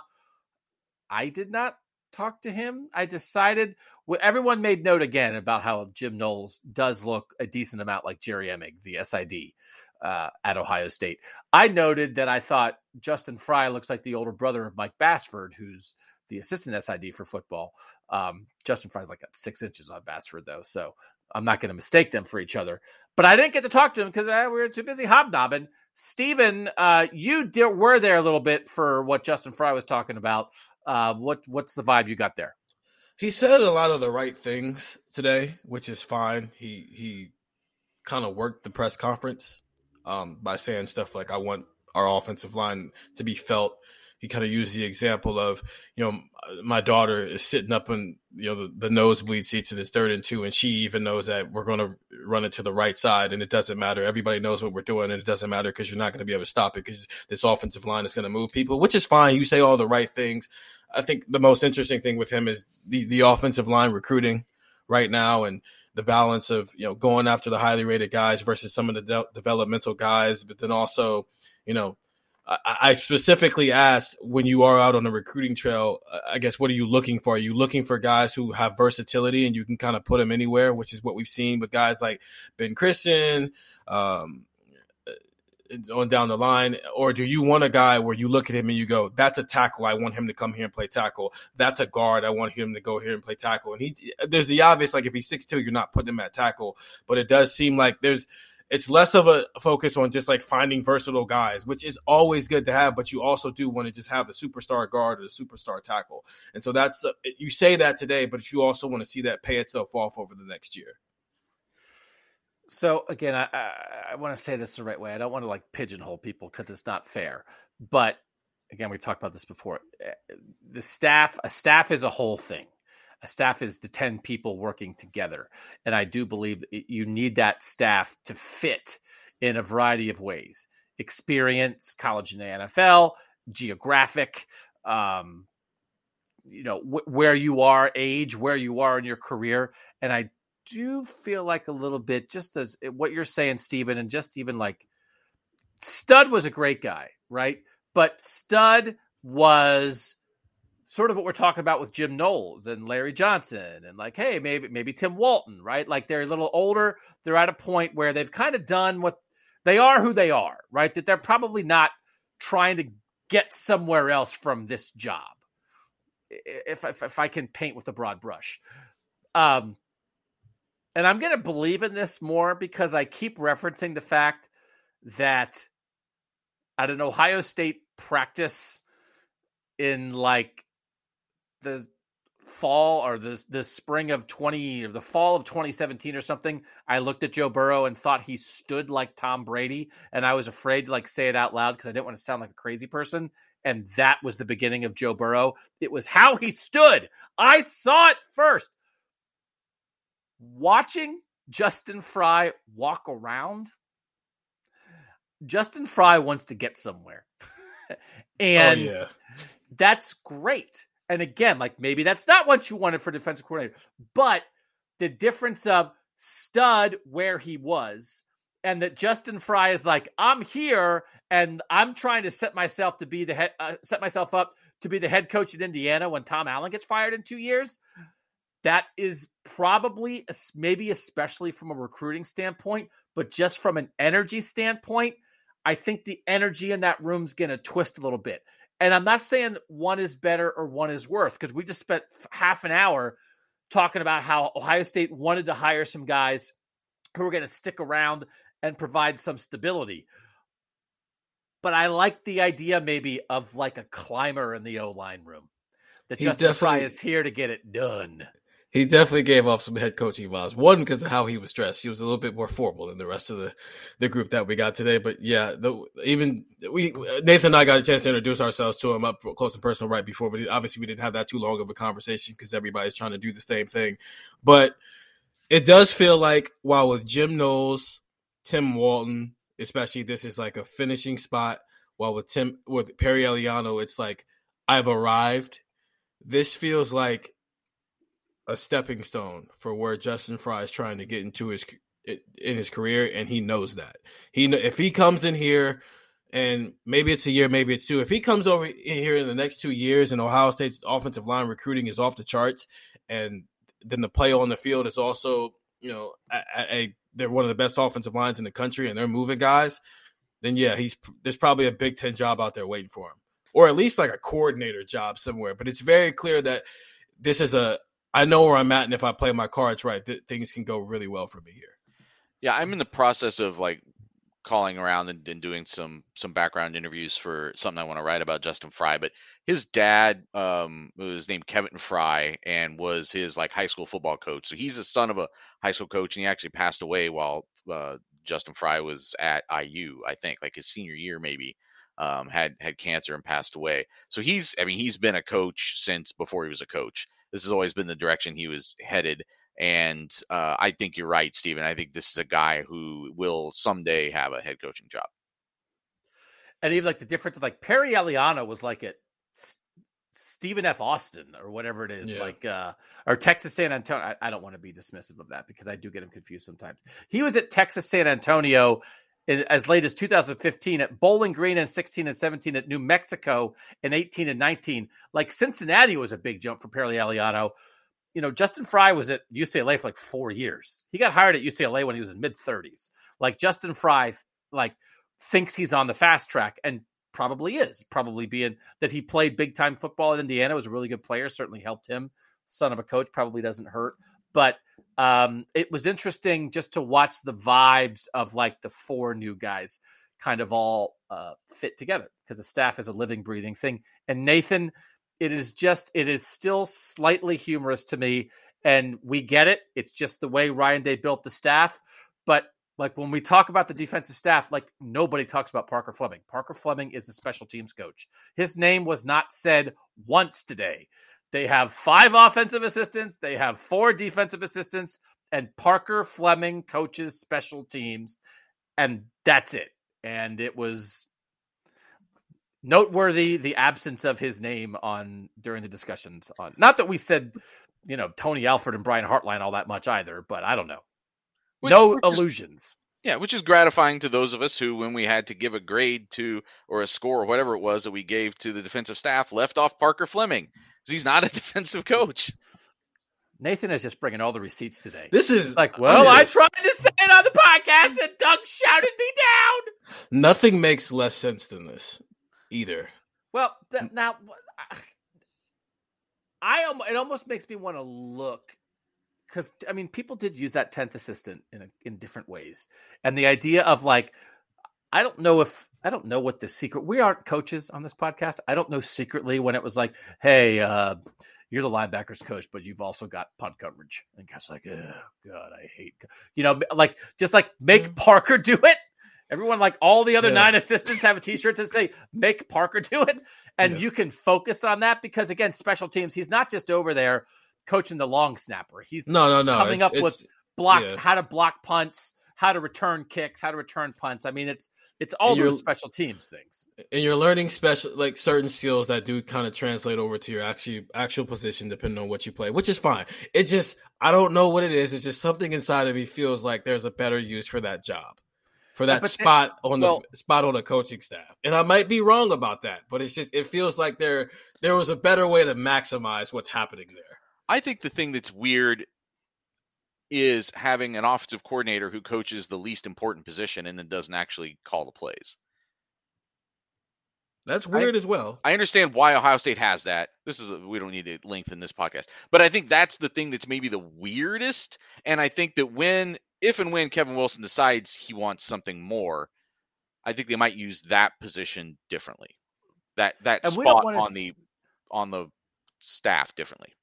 Speaker 1: I did not talk to him. I decided well, everyone made note again about how Jim Knowles does look a decent amount like Jerry Emig, the SID uh, at Ohio State. I noted that I thought Justin Frye looks like the older brother of Mike Bassford, who's the assistant SID for football. Um, Justin Frye's like six inches on Bassford, though, so I'm not going to mistake them for each other. But I didn't get to talk to him because uh, we were too busy hobnobbing. Stephen, uh, you did, were there a little bit for what Justin Frye was talking about. Uh, what what's the vibe you got there?
Speaker 3: He said a lot of the right things today, which is fine. He he kind of worked the press conference um, by saying stuff like, "I want our offensive line to be felt he kind of used the example of, you know, my daughter is sitting up in, you know, the, the nosebleed seats in this third and two, and she even knows that we're going to run it to the right side, and it doesn't matter. Everybody knows what we're doing, and it doesn't matter because you're not going to be able to stop it because this offensive line is going to move people, which is fine. You say all the right things. I think the most interesting thing with him is the the offensive line recruiting right now and the balance of you know going after the highly rated guys versus some of the de- developmental guys, but then also you know I specifically asked when you are out on the recruiting trail, I guess, what are you looking for? Are you looking for guys who have versatility and you can kind of put them anywhere, which is what we've seen with guys like Ben Christman, um, uh, on down the line? Or do you want a guy where you look at him and you go, that's a tackle. I want him to come here and play tackle. That's a guard. I want him to go here and play tackle. And he, there's the obvious, like if he's 6'2, you're not putting him at tackle, but it does seem like there's, it's less of a focus on just like finding versatile guys, which is always good to have, but you also do want to just have the superstar guard or the superstar tackle. And so that's uh, you say that today, but you also want to see that pay itself off over the next year.
Speaker 1: So again, I, I, I want to say this the right way. I don't want to like pigeonhole people because it's not fair. But again, we've talked about this before. Eh, the staff, a staff is a whole thing staff is the 10 people working together. And I do believe you need that staff to fit in a variety of ways experience, college and the NFL, geographic, um, you know, wh- where you are, age, where you are in your career. And I do feel like a little bit just as eh, what you're saying, Stephen, and just even like Stud was a great guy, right? But Stud was sort of what we're talking about with Jim Knowles and Larry Johnson and like, hey, maybe maybe Tim Walton, right? Like they're a little older. They're at a point where they've kind of done what they are who they are, right? That they're probably not trying to get somewhere else from this job. If if, if I can paint with a broad brush. Um and I'm going to believe in this more because I keep referencing the fact that at an Ohio State practice in like the fall or the the spring of 20 or the fall of 2017 or something i looked at joe burrow and thought he stood like tom brady and i was afraid to like say it out loud because i didn't want to sound like a crazy person and that was the beginning of joe burrow. It was how he stood. I saw it first. Watching justin frye walk around justin frye wants to get somewhere. (laughs) Oh, and oh, yeah. that's great and again, like maybe that's not what you wanted for defensive coordinator, but the difference of stud where he was and that Justin Frye is like, I'm here and I'm trying to set myself to be the head, uh, set myself up to be the head coach at Indiana when Tom Allen gets fired in two years. That is probably, maybe especially from a recruiting standpoint, but just from an energy standpoint, I think the energy in that room's going to twist a little bit. And I'm not saying one is better or one is worse because we just spent half an hour talking about how Ohio State wanted to hire some guys who were going to stick around and provide some stability. But I like the idea maybe of like a climber in the O line room. That he Justin Frye is here to get it done.
Speaker 3: He definitely gave off some head coaching vibes. One because of how he was dressed. He was a little bit more formal than the rest of the, the group that we got today. But yeah, the, even we Nathan and I got a chance to introduce ourselves to him up close and personal right before. But obviously, we didn't have that too long of a conversation because everybody's trying to do the same thing. But it does feel like while with Jim Knowles, Tim Walton, especially this is like a finishing spot. While with Tim with Perry Eliano, it's like I've arrived. This feels like a stepping stone for where Justin Frye is trying to get into his in his career, and he knows that. He if he comes in here, and maybe it's a year, maybe it's two. If he comes over in here in the next two years, and Ohio State's offensive line recruiting is off the charts, and then the play on the field is also, you know, a, a, they're one of the best offensive lines in the country, and they're moving guys. Then yeah, he's there's probably a Big Ten job out there waiting for him, or at least like a coordinator job somewhere. But it's very clear that this is a I know where I'm at, and if I play my cards right, th- things can go really well for me here.
Speaker 2: Yeah, I'm in the process of like calling around and, and, doing some some background interviews for something I want to write about Justin Frye. But his dad um, was named Kevin Frye and was his like high school football coach. So he's a son of a high school coach, and he actually passed away while uh, Justin Frye was at IU. I think like his senior year maybe. Um, had had cancer and passed away. So he's, I mean, he's been a coach since before he was a coach this has always been the direction he was headed. And uh, I think you're right, Stephen. I think this is a guy who will someday have a head coaching job.
Speaker 1: And even like the difference, like Perry Eliano was like at Stephen F. Austin or whatever it is, yeah. like uh, or Texas San Antonio. I, I don't want to be dismissive of that because I do get him confused sometimes. He was at Texas San Antonio in, as late as 2015 at Bowling Green and 16 and 17 at New Mexico and 18 and 19. Like Cincinnati was a big jump for Perry Eliano. You know, Justin Frye was at UCLA for like four years. He got hired at UCLA when he was in mid 30s. Like Justin Frye, like thinks he's on the fast track and probably is. Probably being that he played big time football at Indiana was a really good player. Certainly helped him. Son of a coach probably doesn't hurt, but um, it was interesting just to watch the vibes of like the four new guys kind of all uh, fit together because the staff is a living, breathing thing. And Nathan, it is just, it is still slightly humorous to me. And we get it. It's just the way Ryan Day built the staff. But like when we talk about the defensive staff, like nobody talks about Parker Fleming. Parker Fleming is the special teams coach. His name was not said once today. They have five offensive assistants, they have four defensive assistants, and Parker Fleming coaches special teams, and that's it. And it was noteworthy the absence of his name on during the discussions on not that we said you know Tony Alford and Brian Hartline all that much either, but I don't know. Which, no illusions. Is,
Speaker 2: yeah, which is gratifying to those of us who, when we had to give a grade to or a score or whatever it was that we gave to the defensive staff, left off Parker Fleming because he's not a (laughs) defensive coach.
Speaker 1: Nathan is just bringing all the receipts today.
Speaker 3: This is
Speaker 1: like, well, I tried to say it on the podcast, and Doug shouted me down.
Speaker 3: Nothing makes less sense than this, either.
Speaker 1: Well, th- now I it almost makes me want to look because I mean, people did use that tenth assistant in a, in different ways, and the idea of like I don't know if I don't know what the secret. We aren't coaches on this podcast. I don't know secretly when it was like, "Hey, uh, you're the linebackers coach, but you've also got punt coverage." And guys like, "Oh God, I hate," you know, like just like make mm-hmm. Parker (laughs) do it. Everyone, like all the other yeah. nine assistants, have a T-shirt to say "Make Parker do it," and yeah. you can focus on that because again, special teams. He's not just over there coaching the long snapper. He's
Speaker 3: no, no, no.
Speaker 1: coming it's, up it's, with block yeah. how to block punts, how to return kicks, how to return punts. I mean, it's it's all those special teams things.
Speaker 3: And you're learning special like certain skills that do kind of translate over to your actual actual position depending on what you play, which is fine. It just I don't know what it is. It's just something inside of me feels like there's a better use for that job. for that
Speaker 1: but
Speaker 3: spot on
Speaker 2: well-
Speaker 3: the spot on the coaching staff. And I might be wrong about that, but it's just it feels like there there was a better way to maximize what's happening there.
Speaker 2: I think the thing that's weird is having an offensive coordinator who coaches the least important position and then doesn't actually call the plays.
Speaker 3: That's weird as well.
Speaker 2: I understand why Ohio State has that. This is a, we don't need to lengthen this podcast, but I think that's the thing that's maybe the weirdest. And I think that when, if and when Kevin Wilson decides he wants something more, I think they might use that position differently. That that
Speaker 1: And
Speaker 2: spot on
Speaker 1: s-
Speaker 2: the on the staff differently.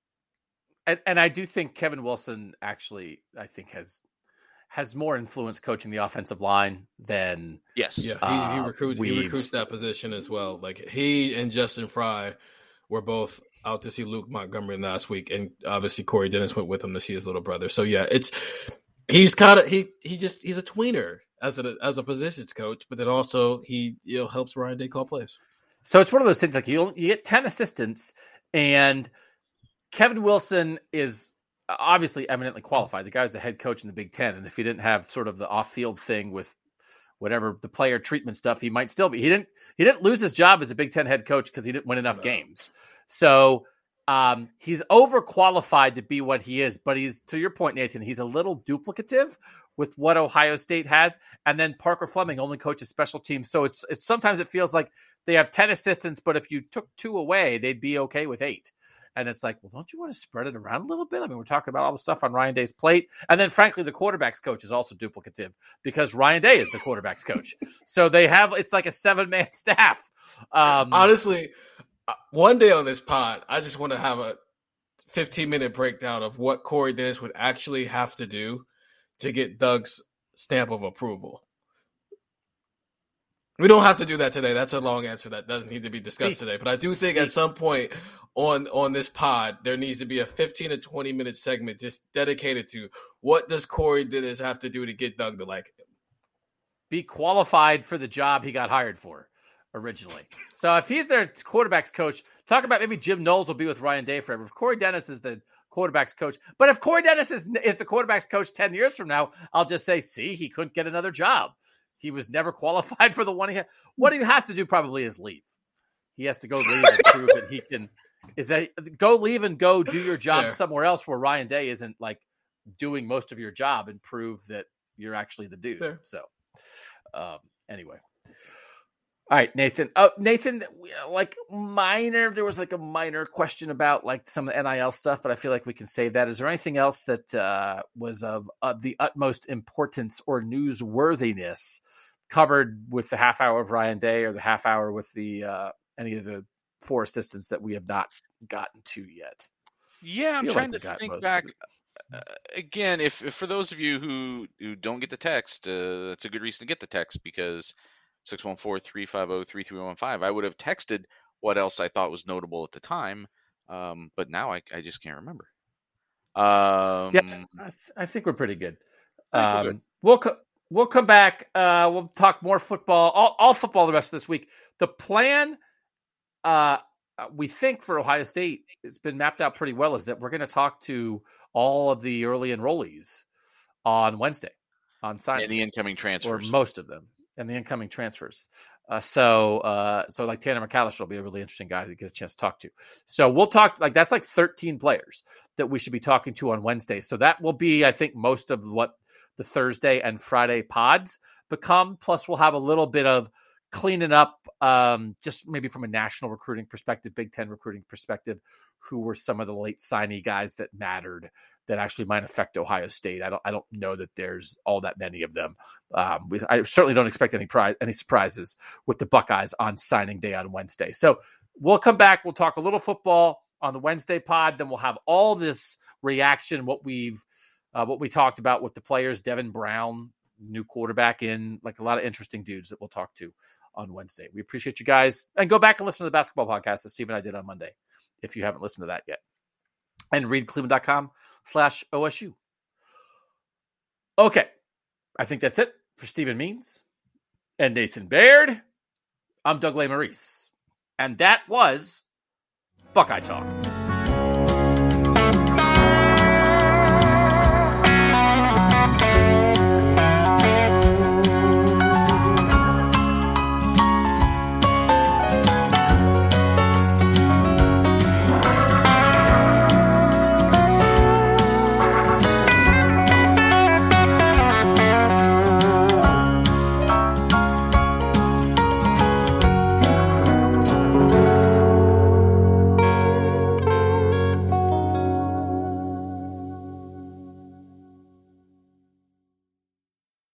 Speaker 1: And, and I do think Kevin Wilson actually, I think has has more influence coaching the offensive line than
Speaker 2: Yes.
Speaker 3: Yeah, he,
Speaker 1: Uh,
Speaker 3: he recruits he recruits that position as well. Like he and Justin Frye were both out to see Luke Montgomery last week, and obviously Corey Dennis went with him to see his little brother. So yeah, it's he's kind of he he just he's a tweener as a as a positions coach, but then also he you know helps Ryan Day call plays.
Speaker 1: So it's one of those things like you you get ten assistants, and Kevin Wilson is obviously eminently qualified. The guy's the head coach in the Big Ten, and if he didn't have sort of the off field thing with whatever the player treatment stuff, he might still be. He didn't he didn't lose his job as a Big Ten head coach because he didn't win enough
Speaker 3: No.
Speaker 1: games. So um, he's overqualified to be what he is. But he's to your point, Nathan. He's a little duplicative with what Ohio State has, and then Parker Fleming only coaches special teams. So it's, it's sometimes it feels like they have 10 assistants, but if you took two away, they'd be okay with eight. And it's like, well, don't you want to spread it around a little bit? I mean, we're talking about all the stuff on Ryan Day's plate. And then, frankly, the quarterback's coach is also duplicative because Ryan Day is the quarterback's coach. (laughs) So they have, it's like a seven man (laughs) staff. Um,
Speaker 3: Honestly, uh, one day on this pod, I just want to have a 15 minute breakdown of what Corey Dennis would actually have to do to get Doug's stamp of approval. We don't have to do that today. That's a long answer that doesn't need to be discussed today. But I do think at some point on on this pod, there needs to be a 15 to 20 minute segment just dedicated to what does Corey Dennis have to do to get Doug to like him.
Speaker 1: be qualified for the job he got hired for originally. So if he's their quarterback's coach, talk about maybe Jim Knowles will be with Ryan Day forever. If Corey Dennis is the quarterback's coach, but if Corey Dennis is is the quarterback's coach ten years from now, I'll just say, see, he couldn't get another job. He was never (laughs) qualified for the one he had. What he has to do probably is leave. He has to go leave and prove that he can. Is that go leave and go do your (laughs) job
Speaker 3: Fair.
Speaker 1: somewhere else where Ryan Day isn't like doing most of your job and prove that you're actually the dude.
Speaker 3: Fair.
Speaker 1: So, um, anyway. All right, Nathan. Oh, Nathan, like minor, there was like a minor question about like some of the NIL stuff, but I feel like we can save that. Is there anything else that uh, was of, of the utmost importance or newsworthiness covered with the half hour of Ryan Day or the half hour with the uh, any of the four assistants that we have not gotten to yet?
Speaker 2: Yeah, I'm trying
Speaker 1: like
Speaker 2: to think back. Uh, again, if, if for those of you who who don't get the text, uh, that's a good reason to get the text because 614-350-3315. I would have texted what else I thought was notable at the time, um, but now I, I just can't remember. Um,
Speaker 1: yeah, I, th- I think we're pretty good.
Speaker 2: We're
Speaker 1: Um,
Speaker 2: good.
Speaker 1: we'll co- we'll come back. Uh, we'll talk more football, all, all football the rest of this week. The plan, uh, uh, we think for Ohio State, it's been mapped out pretty well. Is that we're going to talk to all of the early enrollees on Wednesday on signing
Speaker 2: and the incoming transfers, or
Speaker 1: most of them, and the incoming transfers. Uh, so, uh, so like Tanner McCalister will be a really interesting guy to get a chance to talk to. So we'll talk like that's like 13 players that we should be talking to on Wednesday. So that will be, I think, most of what the Thursday and Friday pods become. Plus, we'll have a little bit of cleaning up, um, just maybe from a national recruiting perspective, Big Ten recruiting perspective, who were some of the late signee guys that mattered that actually might affect Ohio State. I don't, I don't know that there's all that many of them. Um, we, I certainly don't expect any prize, any surprises with the Buckeyes on signing day on Wednesday. So we'll come back. We'll talk a little football on the Wednesday pod. Then we'll have all this reaction, what we've, uh, what we talked about with the players, Devin Brown, new quarterback in, like a lot of interesting dudes that we'll talk to on Wednesday. We appreciate you guys, and go back and listen to the basketball podcast that Steve and I did on Monday, if you haven't listened to that yet, and read cleveland.com slash OSU. Okay. I think that's it for Stephen Means and Nathan Baird. I'm Doug Lesmerises, and that was Buckeye Talk.